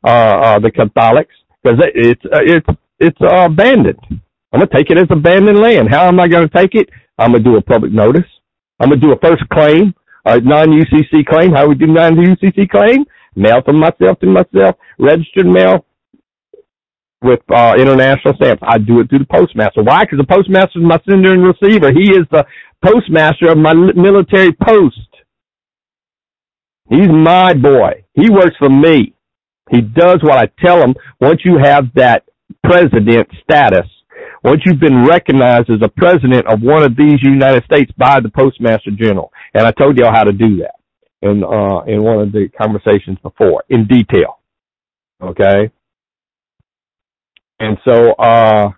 uh, uh the Catholics, because it's uh, it's it's uh, abandoned. I'm gonna take it as abandoned land. How am I going to take it? I'm gonna do a public notice. I'm gonna do a first claim, a non-UCC claim. How we do non-UCC claim? Mail from myself to myself, registered mail, with uh, international stamps. I do it through the postmaster. Why? Because the postmaster is my sender and receiver. He is the postmaster of my military post. He's my boy. He works for me. He does what I tell him. Once you have that president status, once you've been recognized as a president of one of these United States by the postmaster general, and I told y'all how to do that in uh, in one of the conversations before in detail. Okay. And so, uh,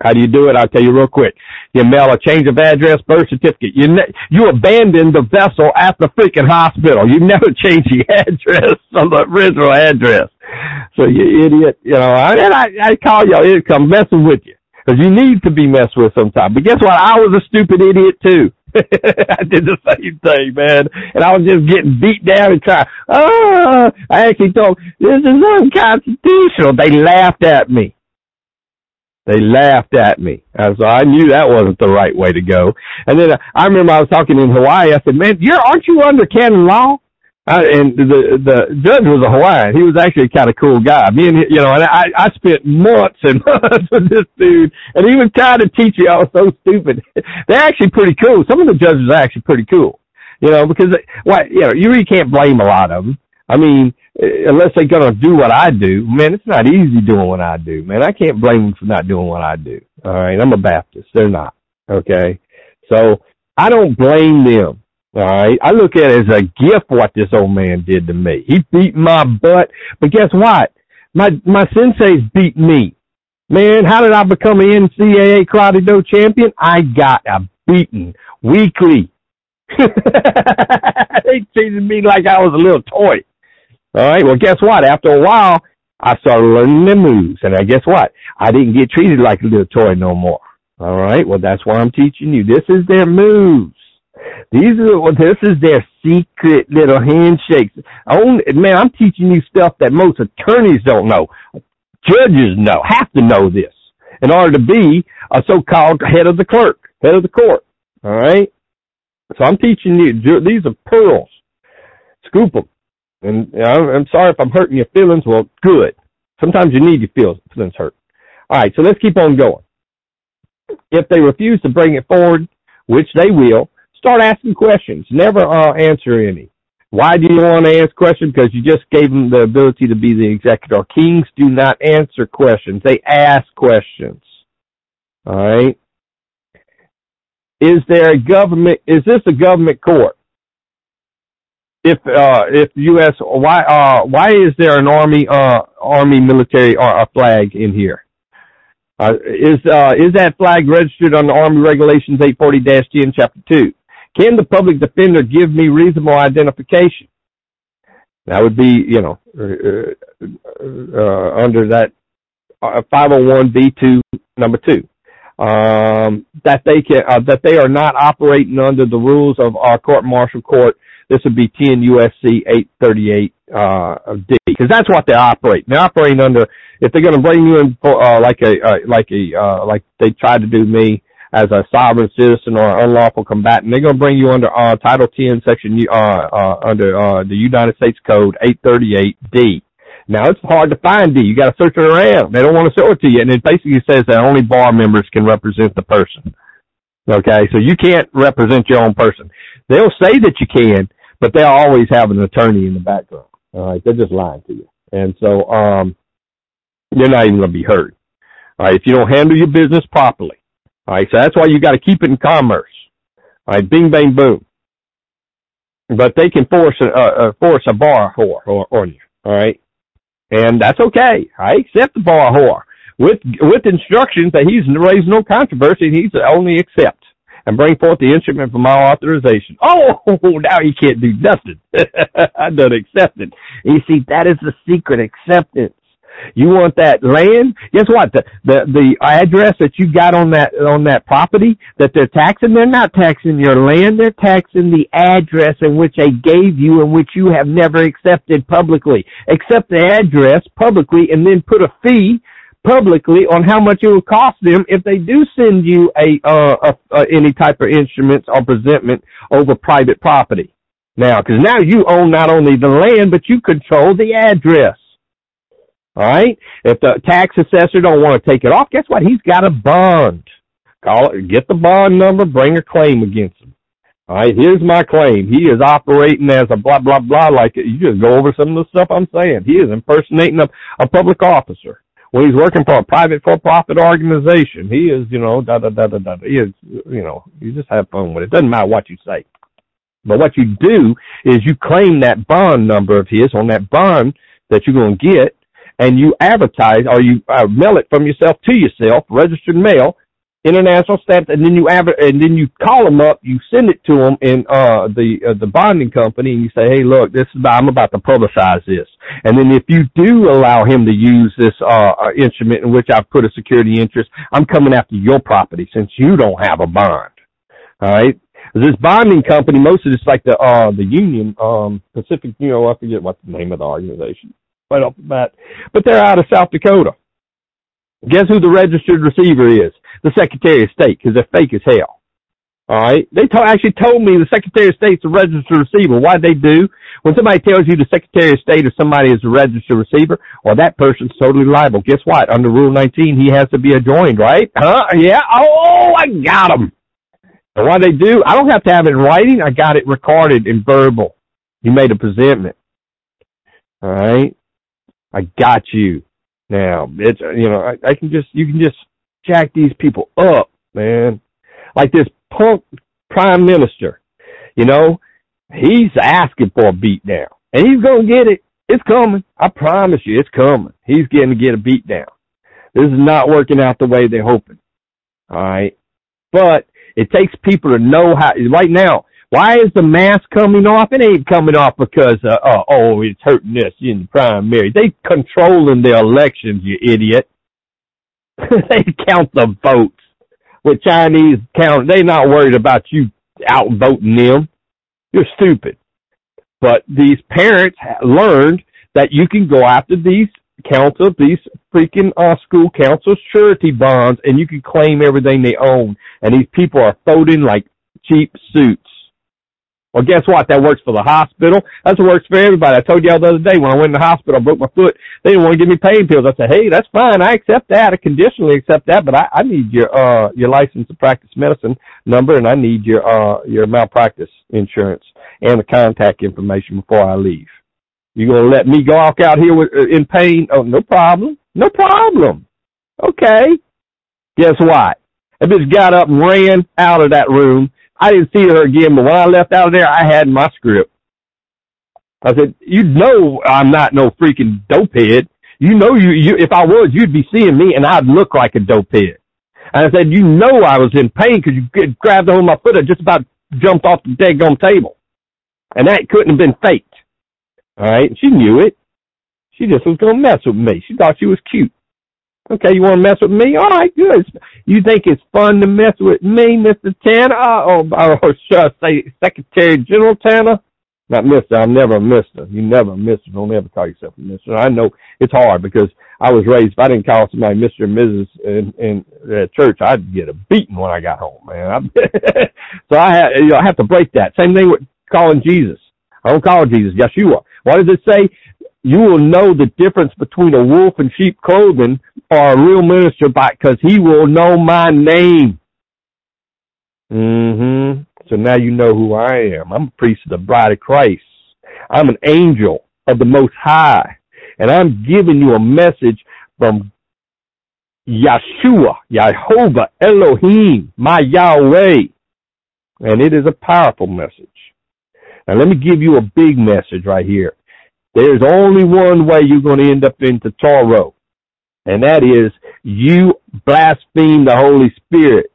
how do you do it? I'll tell you real quick. You mail a change of address, birth certificate. You ne- you abandon the vessel at the freaking hospital. You never change the address on the original address. so you idiot, you know, and I, I call y'all idiot come messing with you. Cause you need to be messed with sometimes. But guess what? I was a stupid idiot too. I did the same thing, man. And I was just getting beat down and trying, oh, ah! I actually told, this is unconstitutional. They laughed at me. They laughed at me. And so I knew that wasn't the right way to go. And then I remember I was talking in Hawaii. I said, man, you're, aren't you under canon law? I, and the the judge was a Hawaiian. He was actually a kind of cool guy. Me and you know, and I I spent months and months with this dude, and he was trying to teach you. I was so stupid. They're actually pretty cool. Some of the judges are actually pretty cool, you know, because what you know, you really can't blame a lot of them. I mean, uh, unless they're gonna do what I do, man, it's not easy doing what I do, man. I can't blame them for not doing what I do. All right, I'm a Baptist. They're not. Okay, so I don't blame them. All right. I look at it as a gift what this old man did to me. He beat my butt. But guess what? My my senseis beat me. Man, how did I become an NCAA Karate Do champion? I got a beaten weekly. they treated me like I was a little toy. All right. Well, guess what? After a while, I started learning the moves, and I guess what? I didn't get treated like a little toy no more. All right. Well, that's why I'm teaching you. This is their moves. These are this is their secret little handshakes. Only man, I'm teaching you stuff that most attorneys don't know. Judges know, have to know this in order to be a so-called head of the clerk, head of the court. All right. So I'm teaching you. These are pearls. Scoop them. And I'm sorry if I'm hurting your feelings. Well, good. Sometimes you need your feelings hurt. All right. So let's keep on going. If they refuse to bring it forward, which they will, Start asking questions. Never uh, answer any. Why do you want to ask questions? Because you just gave them the ability to be the executor. Kings do not answer questions. They ask questions. All right. Is there a government? Is this a government court? If uh, if U.S. why uh, why is there an army uh, army military or uh, a flag in here? Uh, is uh, is that flag registered on the Army Regulations 840-10, Chapter 2? Can the public defender give me reasonable identification? That would be, you know, uh, uh, under that 501b2 uh, number two. Um, that they can, uh, that they are not operating under the rules of our court martial court. This would be 10 USC 838, uh, D. Cause that's what they operate. They're operating under, if they're going to bring you in for, uh, like a, uh, like a, uh, like they tried to do me, as a sovereign citizen or unlawful combatant. They're going to bring you under uh, Title 10, Section uh, uh, under uh, the United States Code 838D. Now it's hard to find D. You got to search it around. They don't want to show it to you, and it basically says that only bar members can represent the person. Okay, so you can't represent your own person. They'll say that you can, but they'll always have an attorney in the background. All right, they're just lying to you, and so um, you're not even going to be heard. All right, if you don't handle your business properly, all right, so that's why you got to keep it in commerce. All right, bing, bang, boom. But they can force a, uh, force a bar whore or, on you. All right, and that's okay. I accept the bar whore with with instructions that he's raised no controversy. He's only accept and bring forth the instrument for my authorization. Oh, now he can't do nothing. I done accepted. You see, that is the secret acceptance. You want that land? Guess what? The, the, the address that you got on that, on that property that they're taxing, they're not taxing your land, they're taxing the address in which they gave you and which you have never accepted publicly. Accept the address publicly and then put a fee publicly on how much it will cost them if they do send you a, uh, a, a any type of instruments or presentment over private property. Now, because now you own not only the land, but you control the address. All right. If the tax assessor don't want to take it off, guess what? He's got a bond. Call it, get the bond number, bring a claim against him. All right. Here's my claim. He is operating as a blah, blah, blah. Like you just go over some of the stuff I'm saying. He is impersonating a, a public officer. When he's working for a private for-profit organization, he is, you know, da, da, da, da, da. He is, you know, you just have fun with it. It doesn't matter what you say. But what you do is you claim that bond number of his on that bond that you're going to get and you advertise or you uh, mail it from yourself to yourself, registered mail, international stamp, and then you adver- and then you call them up, you send it to them in uh, the uh, the bonding company, and you say, "Hey, look, this is I'm about to publicize this." And then if you do allow him to use this uh, uh instrument in which I put a security interest, I'm coming after your property since you don't have a bond. All right. This bonding company, most of it's like the uh the union, um Pacific, you know, I forget what the name of the organization. Right off the bat. But they're out of South Dakota. Guess who the registered receiver is? The Secretary of State, because they're fake as hell. All right. They actually told me the Secretary of State's a registered receiver. Why'd they do? When somebody tells you the Secretary of State or somebody is a registered receiver, well, that person's totally liable. Guess what? Under Rule 19, he has to be adjoined, right? Huh? Yeah. Oh, I got him. And why they do? I don't have to have it in writing. I got it recorded in verbal. You made a presentment. All right. I got you. Now it's you know I, I can just you can just jack these people up, man. Like this punk prime minister, you know, he's asking for a beat down, and he's gonna get it. It's coming. I promise you, it's coming. He's getting to get a beat down. This is not working out the way they're hoping. All right, but it takes people to know how. Right now, why is the mask coming off? It ain't coming off because, uh, uh, oh, it's hurting us in the primary. They controlling the elections, you idiot. they count the votes with Chinese count. They not worried about you outvoting them. You're stupid. But these parents learned that you can go after these council, these freaking uh, school councils, surety bonds, and you can claim everything they own. And these people are folding like cheap suits. Well, guess what? That works for the hospital. That's what works for everybody. I told y'all the other day when I went in the hospital, I broke my foot. They didn't want to give me pain pills. I said, hey, that's fine. I accept that. I conditionally accept that, but I, I need your, uh, your license to practice medicine number and I need your, uh, your malpractice insurance and the contact information before I leave. You gonna let me go walk out here with, uh, in pain? Oh, no problem. No problem. Okay. Guess what? That bitch got up and ran out of that room I didn't see her again, but when I left out of there, I had my script. I said, you know I'm not no freaking dopehead. You know you, you, if I was, you'd be seeing me and I'd look like a dopehead. And I said, you know I was in pain because you grabbed hold of my foot. I just about jumped off the daggone table. And that couldn't have been faked. All right. She knew it. She just was going to mess with me. She thought she was cute. Okay, you want to mess with me? All right, good. You think it's fun to mess with me, Mr. Tanner? Oh, oh should I say Secretary General Tanner? Not Mister. I'm never a Mister. You never a Mister. Don't ever call yourself a Mister. I know it's hard because I was raised. If I didn't call somebody Mister and Mrs. in, in uh, church, I'd get a beating when I got home, man. so I have, you know, I have to break that. Same thing with calling Jesus. I don't call Jesus Yeshua. What does it say? You will know the difference between a wolf in sheep clothing or a real minister by because he will know my name. Mm-hmm. So now you know who I am. I'm a priest of the bride of Christ. I'm an angel of the Most High. And I'm giving you a message from Yeshua, Jehovah, Elohim, my Yahweh. And it is a powerful message. Now let me give you a big message right here. There's only one way you're going to end up into Toro and that is you blaspheme the Holy Spirit.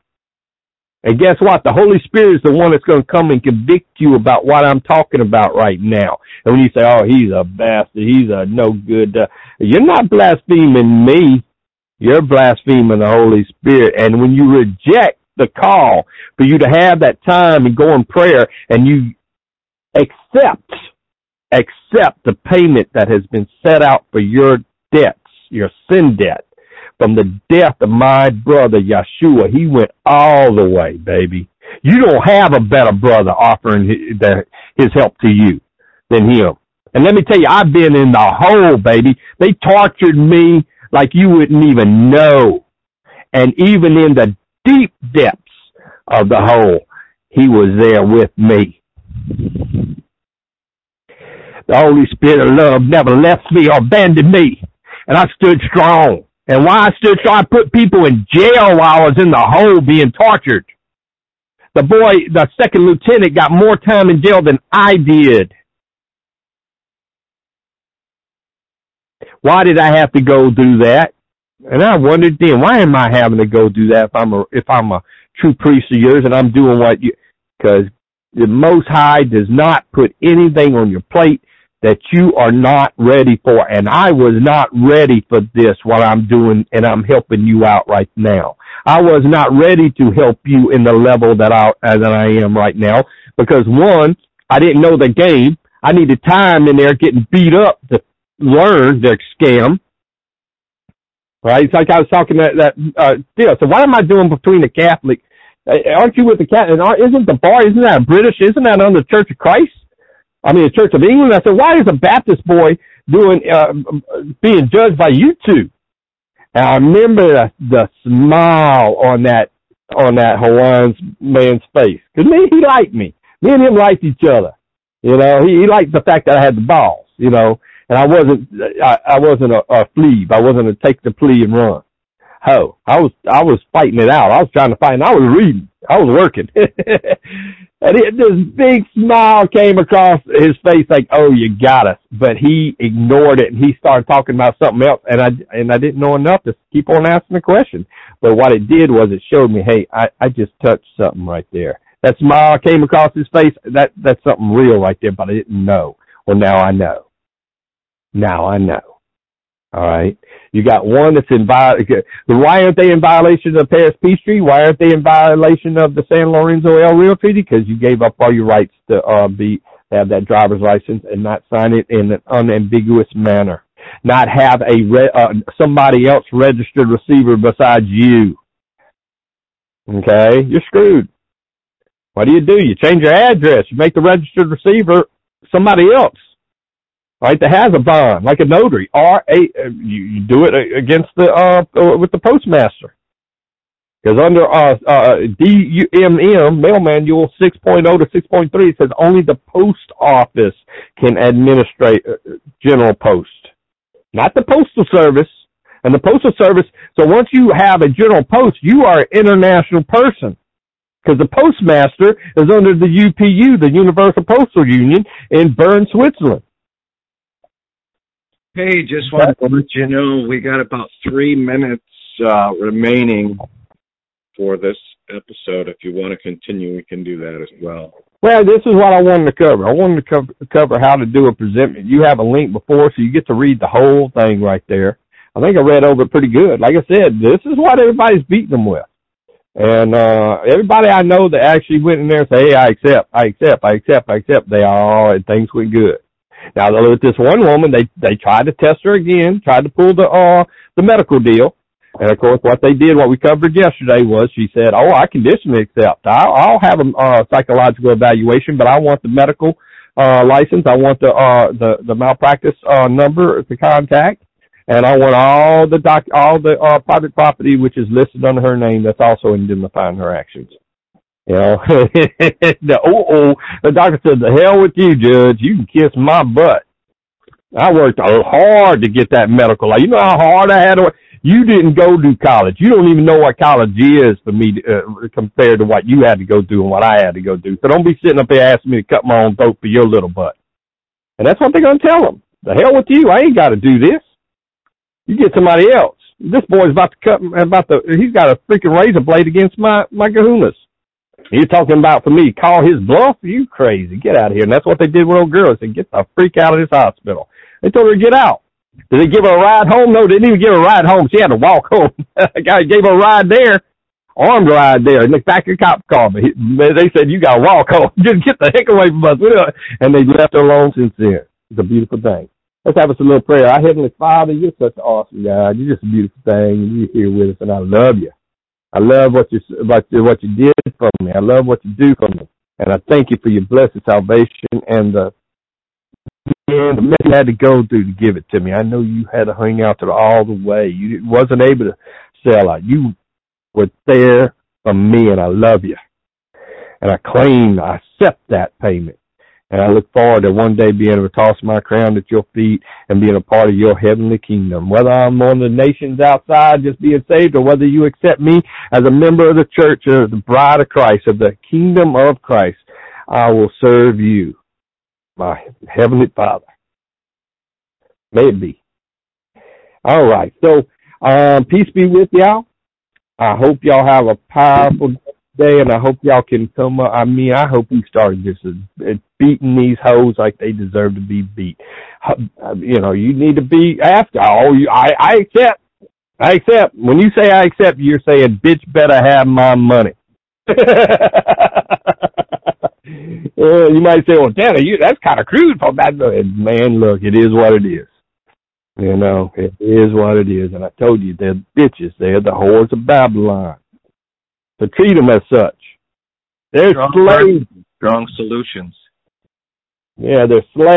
And guess what? The Holy Spirit is the one that's going to come and convict you about what I'm talking about right now. And when you say, oh, he's a bastard, he's a no good, uh, you're not blaspheming me. You're blaspheming the Holy Spirit. And when you reject the call for you to have that time and go in prayer and you accept, accept the payment that has been set out for your debts, your sin debt. From the death of my brother Yeshua, he went all the way, baby. You don't have a better brother offering his, help to you than him. And let me tell you, I've been in the hole, baby. They tortured me like you wouldn't even know. And even in the deep depths of the hole, he was there with me. The Holy Spirit of love never left me or abandoned me and I stood strong. And why I stood strong, I put people in jail while I was in the hole being tortured. The boy, the second lieutenant got more time in jail than I did. Why did I have to go do that? And I wondered then, why am I having to go do that if I'm a if I'm a true priest of yours and I'm doing what you? Because the Most High does not put anything on your plate that you are not ready for. And I was not ready for this, what I'm doing, and I'm helping you out right now. I was not ready to help you in the level that I, that I am right now because one, I didn't know the game. I needed time in there getting beat up to learn the scam. Right? It's like I was talking that, that, uh, deal. So what am I doing between the Catholic? Uh, aren't you with the Catholic? Isn't the bar, isn't that British? Isn't that under the Church of Christ? I mean, the Church of England. I said, why is a Baptist boy doing uh, being judged by you two? And I remember the, the smile on that on that Hawaiian man's face because me, he liked me. Me and him liked each other. You know, he, he liked the fact that I had the balls. You know, and I wasn't I, I wasn't a, a flea. I wasn't a take the plea and run. Ho, I was I was fighting it out. I was trying to fight. And I was reading. I was working. and it, this big smile came across his face like, "Oh, you got us." But he ignored it and he started talking about something else. And I and I didn't know enough to keep on asking the question. But what it did was it showed me, hey, I I just touched something right there. That smile came across his face. That that's something real right there. But I didn't know. Well, now I know. Now I know. All right. You got one that's in violation. Why aren't they in violation of the Paris Peace Treaty? Why aren't they in violation of the San Lorenzo El Rio Treaty? Because you gave up all your rights to uh, be have that driver's license and not sign it in an unambiguous manner. Not have a re- uh, somebody else registered receiver besides you. Okay, you're screwed. What do you do? You change your address. You make the registered receiver somebody else right? That has a bond, like a notary, or a you, do it against the uh, with the postmaster. Because under uh, uh, DMM Mail Manual 6.0 to 6.3, it says only the post office can administrate uh, general post, not the postal service. And the postal service. So once you have a general post, you are an international person because the postmaster is under the UPU, the Universal Postal Union in Bern, Switzerland. Hey, just wanted to let you know we got about three minutes uh, remaining for this episode. If you want to continue, we can do that as well. Well, this is what I wanted to cover. I wanted to cover, cover how to do a presentment. You have a link before, so you get to read the whole thing right there. I think I read over pretty good. Like I said, this is what everybody's beating them with. And uh everybody I know that actually went in there and say, Hey, I accept, I accept, I accept, I accept, they all and things went good. Now with this one woman, they they tried to test her again, tried to pull the uh the medical deal, and of course what they did, what we covered yesterday was she said, "Oh, I conditionally accept. I'll, I'll have a uh, psychological evaluation, but I want the medical uh license. I want the uh the the malpractice uh number to contact." And I want all the doc, all the uh, private property which is listed under her name that's also indemnifying her actions. You know, the oh the doctor said, "The hell with you, Judge. You can kiss my butt." I worked hard to get that medical. You know how hard I had to work. You didn't go to college. You don't even know what college is for me to, uh, compared to what you had to go through and what I had to go through. So don't be sitting up there asking me to cut my own throat for your little butt. And that's what they're gonna tell them. The hell with you. I ain't got to do this. You get somebody else. This boy's about to cut. About the. He's got a freaking razor blade against my my kahunas. You're talking about for me, call his bluff? You crazy. Get out of here. And that's what they did with old girl. They said, get the freak out of this hospital. They told her to get out. Did they give her a ride home? No, they didn't even give her a ride home. She had to walk home. the guy gave her a ride there, armed ride there. And the back of the cop called me. They said, you got to walk home. Just get the heck away from us. And they left her alone since then. It's a beautiful thing. Let's have us a little prayer. Our Heavenly Father, you're such an awesome God. You're just a beautiful thing. You're here with us, and I love you. I love what you what you, what you did for me. I love what you do for me, and I thank you for your blessed salvation and the and the man had to go through to give it to me. I know you had to hang out there all the way. You wasn't able to sell out. You were there for me, and I love you. And I claim, I accept that payment. And I look forward to one day being able to toss my crown at your feet and being a part of your heavenly kingdom. Whether I'm on the nations outside just being saved or whether you accept me as a member of the church or the bride of Christ, of the kingdom of Christ, I will serve you, my heavenly Father. May it be. All right. So Um, peace be with y'all. I hope y'all have a powerful day, and I hope y'all can come up. I mean, I hope we start just uh, beating these hoes like they deserve to be beat. You know, you need to be after. Oh, you, I, I accept. I accept. When you say I accept, you're saying, bitch, better have my money. uh, you might say, well, Tanner, you, that's kind of crude for that. Man, look, it is what it is. You know, it is what it is. And I told you, they're bitches. They're the whores of Babylon. So treat them as such. They're strong slaves. Strong solutions. Yeah, they're slaves.